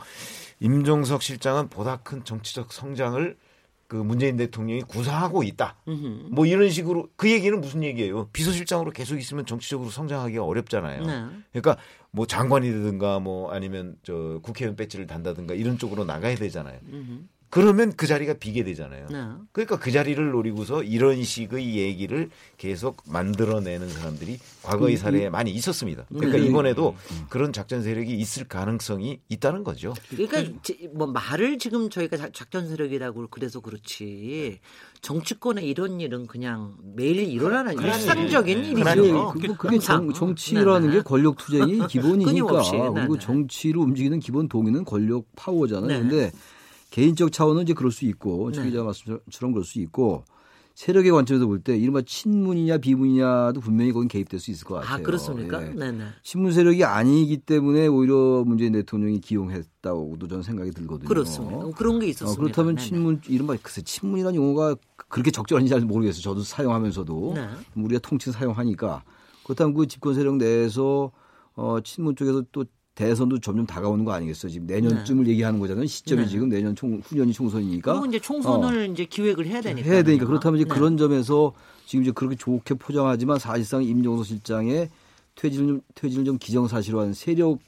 임종석 실장은 보다 큰 정치적 성장을 그 문재인 대통령이 구상하고 있다. 뭐 이런 식으로 그 얘기는 무슨 얘기예요? 비서실장으로 계속 있으면 정치적으로 성장하기가 어렵잖아요. 네. 그러니까 뭐 장관이 되든가 뭐 아니면 저 국회의원 배지를 단다든가 이런 쪽으로 나가야 되잖아요. 그러면 그 자리가 비게 되잖아요. 네. 그러니까 그 자리를 노리고서 이런 식의 얘기를 계속 만들어내는 사람들이 과거의 그 사례에 많이 있었습니다. 그러니까 네. 이번에도 그런 작전 세력이 있을 가능성이 있다는 거죠. 그러니까 뭐 말을 지금 저희가 작전 세력이라고 그래서 그렇지 정치권에 이런 일은 그냥 매일 일어나는 그래, 일상적인 네. 일이죠. 그게, 그게 정, 정치라는 게 권력 투쟁이 기본이니까 그리고 정치로 움직이는 기본 동의는 권력 파워잖아요. 그런데 개인적 차원은 이제 그럴 수 있고 최 네. 기자 말씀처럼 그럴 수 있고 세력의 관점에서 볼 때 이른바 친문이냐 비문이냐도 분명히 거긴 개입될 수 있을 것 아, 같아요. 아 그렇습니까? 예. 네네. 친문 세력이 아니기 때문에 오히려 문재인 대통령이 기용했다고도 저는 생각이 들거든요. 그렇습니다. 그런 게 있었습니다. 어, 그렇다면 네네. 친문 이른바 글쎄 친문이라는 용어가 그렇게 적절한지 잘 모르겠어요. 저도 사용하면서도 네. 우리가 통칭 사용하니까 그렇다면 그 집권 세력 내에서 어, 친문 쪽에서 또 대선도 점점 다가오는 거 아니겠어요? 지금 내년쯤을 네. 얘기하는 거잖아요. 시점이 네. 지금 내년 총 후년이 총선이니까. 그리고 이제 총선을 어. 이제 기획을 해야 되니까. 해야 되니까 그렇다면 이제 네. 그런 점에서 지금 이제 그렇게 좋게 포장하지만 사실상 임종석 실장의 퇴진을 좀, 퇴진을 좀 기정사실화한 세력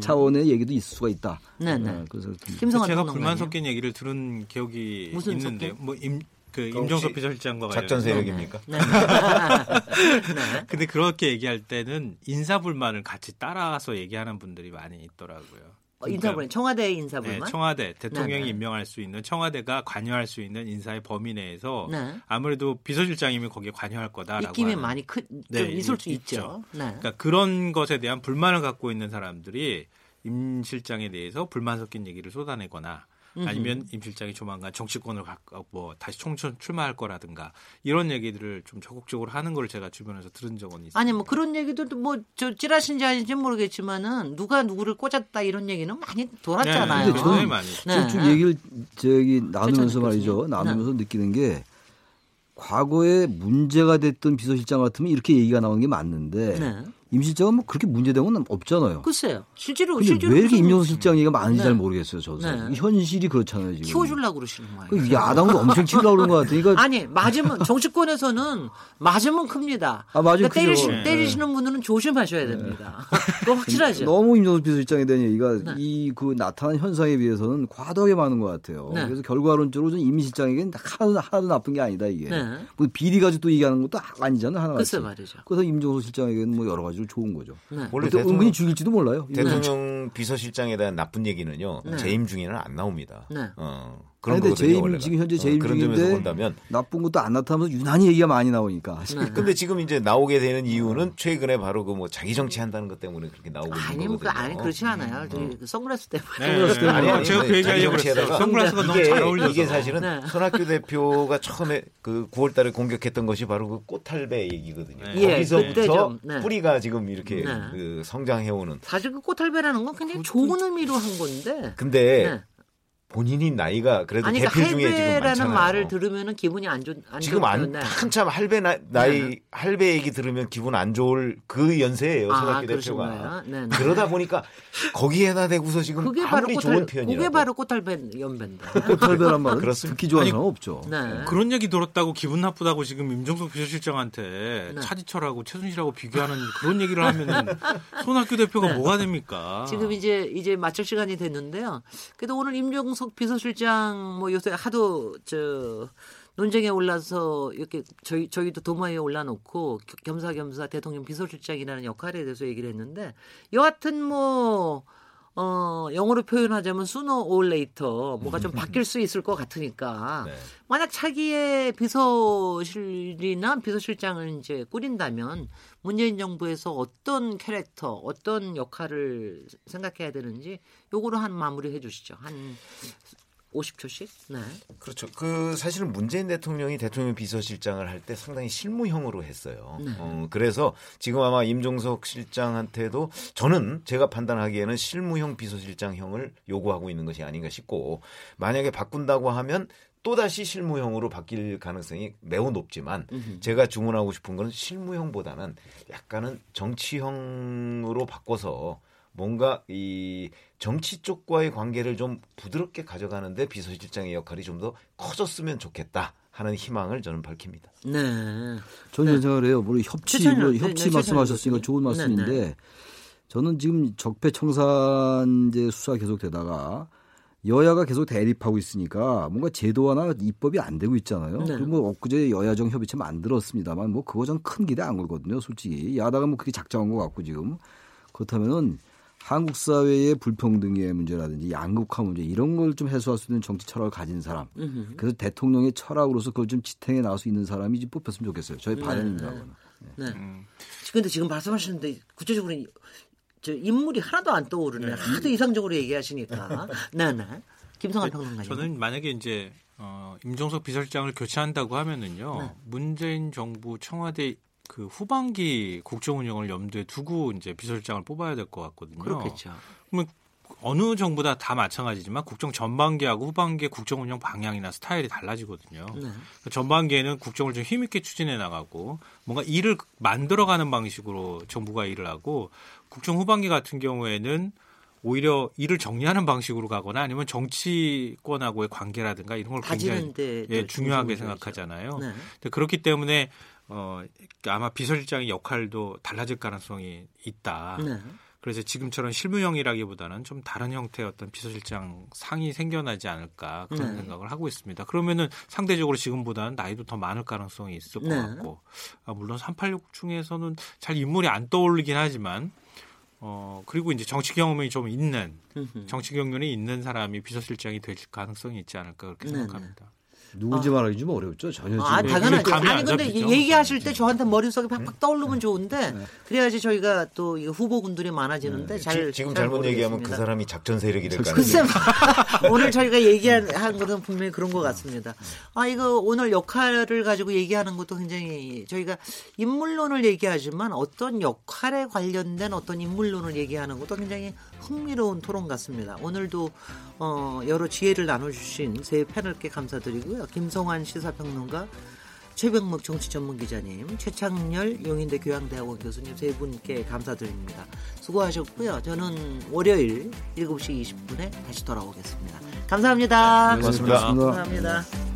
차원의 얘기도 있을 수가 있다. 네, 네. 그래서 김성환 제가 불만 섞인 얘기를 들은 기억이 있는데 뭐임 그 임종석 비서실장과 작전 세력입니까? 네. 네. 근데 그렇게 얘기할 때는 인사불만을 같이 따라서 얘기하는 분들이 많이 있더라고요. 어, 그러니까, 인사불만 청와대 인사불만 네, 청와대 대통령이 네네. 임명할 수 있는 청와대가 관여할 수 있는 인사의 범위 내에서 네. 아무래도 비서실장이면 거기에 관여할 거다라고 느낌이 하는. 많이 큰 네, 있을 수 있죠. 있죠. 네. 그러니까 그런 것에 대한 불만을 갖고 있는 사람들이 임 실장에 대해서 불만 섞인 얘기를 쏟아내거나 아니면 임 실장이 조만간 정치권을 갖고 뭐 다시 총선 출마할 거라든가 이런 얘기들을 좀 적극적으로 하는 걸 제가 주변에서 들은 적은 있어요. 아니 뭐 그런 얘기들도 뭐 저 찌라신지 아닌지 모르겠지만은 누가 누구를 꽂았다 이런 얘기는 많이 돌았잖아요. 네, 저는 많이. 네. 좀 얘기를 저기 나누면서 말이죠. 나누면서 네. 느끼는 게 과거에 문제가 됐던 비서실장 같으면 이렇게 얘기가 나오는 게 맞는데 네. 임 실장은 뭐 그렇게 문제된 건 없잖아요. 글쎄요. 실제로 실제로 왜 이렇게 임종석 실장 얘기가 많은지 네. 잘 모르겠어요. 저도 네. 현실이 그렇잖아요. 지금 키워주려고 그러시는 거예요. 그 야당도 엄청 키우려고 그런 것 같으니까 아니 맞으면 정치권에서는 맞으면 큽니다. 아 맞으면 그러니까 때리시, 네. 때리시는 분들은 조심하셔야 됩니다. 그거 확실하죠. 너무 임종석 비서실장에 대한 얘기가 네. 이그 나타난 현상에 비해서는 과도하게 많은 것 같아요. 네. 그래서 결과론적으로 임 실장에게는 하나도, 하나도 나쁜 게 아니다 이게. 네. 뭐 비리 가지고 또 얘기하는 것도 아니잖아요. 하나 글쎄 말이죠. 그래서 임종석 실장에게는 뭐 여러 가지 가지고 좋은 거죠. 네. 원래 대통령, 은근히 죽일지도 몰라요. 대통령 비서실장에 대한 나쁜 얘기는요. 네. 재임 중에는 안 나옵니다. 네. 어. 그런 데 거거든요. 재임, 지금 현재 재임 어, 그런 중인데 점에서 본다면 나쁜 것도 안 나타나면서 유난히 얘기가 많이 나오니까. 네. 근데 지금 이제 나오게 되는 이유는 최근에 바로 그 뭐 자기 정치 한다는 것 때문에 그렇게 나오고 있는 아니 뭐 그, 거거든요. 아니 그렇지 않아요. 저기 그 선글라스 때문에. 네, 선글라스 때문에. 아니, 아니, 제가 그 얘기하려고. 정치에다가 선글라스가 너무 잘 어울려서. 이게 사실은 네. 손학규 대표가 처음에 그 9월 달에 공격했던 것이 바로 그 꽃할배 얘기거든요. 네. 예, 거기서부터 네. 뿌리가 지금 이렇게 네. 그 성장해 오는. 사실 그 꽃할배라는 건 굉장히 좋은 의미로 한 건데. 근데 네. 본인이 나이가 그래도 아니 대표 그러니까 중에 지금 많잖아요. 말을 들으면은 기분이 안 좋. 안 지금 안 좋네. 한참 할배 나, 나이 할배 얘기 들으면 기분 안 좋을 그 연세예요 아, 손학규 그러신 대표가. 거예요? 네네. 그러다 보니까 거기에다 대고서 지금 그게 바로 아무리 꽃할, 좋은 표현이라도 그게 바로 꽃할배 연배인데. 꽃털배란 말은 그렇습니다. 듣기 좋아하는 아니, 사람 없죠. 네. 그런 얘기 들었다고 기분 나쁘다고 지금 임종석 비서실장한테 네. 차지철하고 최순실하고 비교하는 그런 얘기를 하면은 손학규 대표가 뭐가 됩니까? 네. 지금 이제 이제 마칠 시간이 됐는데요. 그래도 오늘 임종석 비서실장 뭐 요새 하도 저 논쟁에 올라서 이렇게 저희 저희도 도마에 올라놓고 겨- 겸사겸사 대통령 비서실장이라는 역할에 대해서 얘기를 했는데 여하튼 뭐 어, 영어로 표현하자면 sooner or later 뭐가 좀 바뀔 수 있을 것 같으니까 네. 만약 차기의 비서실이나 비서실장을 이제 꾸린다면 문재인 정부에서 어떤 캐릭터, 어떤 역할을 생각해야 되는지 요거로 한 마무리 해주시죠. 한 50초씩. 네. 그렇죠. 그 사실은 문재인 대통령이 대통령 비서실장을 할 때 상당히 실무형으로 했어요. 네. 어, 그래서 지금 아마 임종석 실장한테도 저는 제가 판단하기에는 실무형 비서실장형을 요구하고 있는 것이 아닌가 싶고 만약에 바꾼다고 하면 또다시 실무형으로 바뀔 가능성이 매우 높지만 제가 주문하고 싶은 거는 실무형보다는 약간은 정치형으로 바꿔서 뭔가 이 정치 쪽과의 관계를 좀 부드럽게 가져가는데 비서실장의 역할이 좀 더 커졌으면 좋겠다 하는 희망을 저는 밝힙니다. 네. 저는 생각을 해요. 물론 협치, 최찬현, 뭐 네, 협치 네, 말씀하셨으니까 최찬현 좋은. 말씀인데 네, 네. 저는 지금 적폐청산제 수사 계속되다가 여야가 계속 대립하고 있으니까 뭔가 제도화나 입법이 안 되고 있잖아요. 네. 그리고 뭐 엊그제 여야정 협의체 만들었습니다만 뭐 그거 전 큰 기대 안 걸거든요. 솔직히 야당은 뭐 그게 작정한 것 같고 지금 그렇다면은 한국 사회의 불평등의 문제라든지 양극화 문제 이런 걸 좀 해소할 수 있는 정치 철학을 가진 사람. 음흠. 그래서 대통령의 철학으로서 그걸 좀 지탱해 나갈 수 있는 사람이 좀 뽑혔으면 좋겠어요. 저희 바람입니다. 그거는. 네. 근데 지금 말씀하셨는데 구체적으로 이- 저 인물이 하나도 안 떠오르네. 하도 이상적으로 얘기하시니까. 네네. 김성환 평론가님. 저는 만약에 이제 어, 임종석 비서실장을 교체한다고 하면은요 네. 문재인 정부 청와대 그 후반기 국정 운영을 염두에 두고 이제 비서실장을 뽑아야 될 것 같거든요. 그렇겠죠. 그러면 어느 정부다 다 마찬가지지만 국정 전반기하고 후반기의 국정 운영 방향이나 스타일이 달라지거든요. 네. 전반기에는 국정을 좀 힘있게 추진해 나가고 뭔가 일을 만들어가는 방식으로 정부가 일을 하고 국정 후반기 같은 경우에는 오히려 일을 정리하는 방식으로 가거나 아니면 정치권하고의 관계라든가 이런 걸 굉장히 예, 중요하게 생각하잖아요. 네. 그렇기 때문에 어, 아마 비서실장의 역할도 달라질 가능성이 있다. 네. 그래서 지금처럼 실무형이라기보다는 좀 다른 형태의 어떤 비서실장 상이 생겨나지 않을까 그런 네. 생각을 하고 있습니다. 그러면은 상대적으로 지금보다는 나이도 더 많을 가능성이 있을 것 네. 같고 아, 물론 386 중에서는 잘 인물이 안 떠오르긴 하지만 어 그리고 이제 정치 경험이 좀 있는. 정치 경륜이 있는 사람이 비서실장이 될 가능성이 있지 않을까 그렇게 네, 생각합니다. 누군지 말하기 좀 어렵죠. 전혀 아, 지금. 당연하죠. 이게 감이 아니 안 근데 잡히죠. 얘기하실 때 저한테 머릿속에 팍팍 떠오르면 좋은데 그래야지 저희가 또이 후보군들이 많아지는데 잘 지, 금잘 잘못 얘기하면 그 모르겠습니다. 사람이 작전 세력이 될 글쎄 가능성이 오늘 저희가 얘기한 한 것은 분명히 그런 것 같습니다. 아 이거 오늘 역할을 가지고 얘기하는 것도 굉장히 저희가 인물론을 얘기하지만 어떤 역할에 관련된 어떤 인물론을 얘기하는 것도 굉장히 흥미로운 토론 같습니다. 오늘도 어, 여러 지혜를 나눠주신 세 패널께 감사드리고요. 김성환 시사평론가 최병목 정치전문기자님, 최창렬 용인대 교양대학원 교수님 세 분께 감사드립니다. 수고하셨고요. 저는 월요일 7시 20분에 다시 돌아오겠습니다. 감사합니다. 고맙습니다. 고맙습니다. 감사합니다.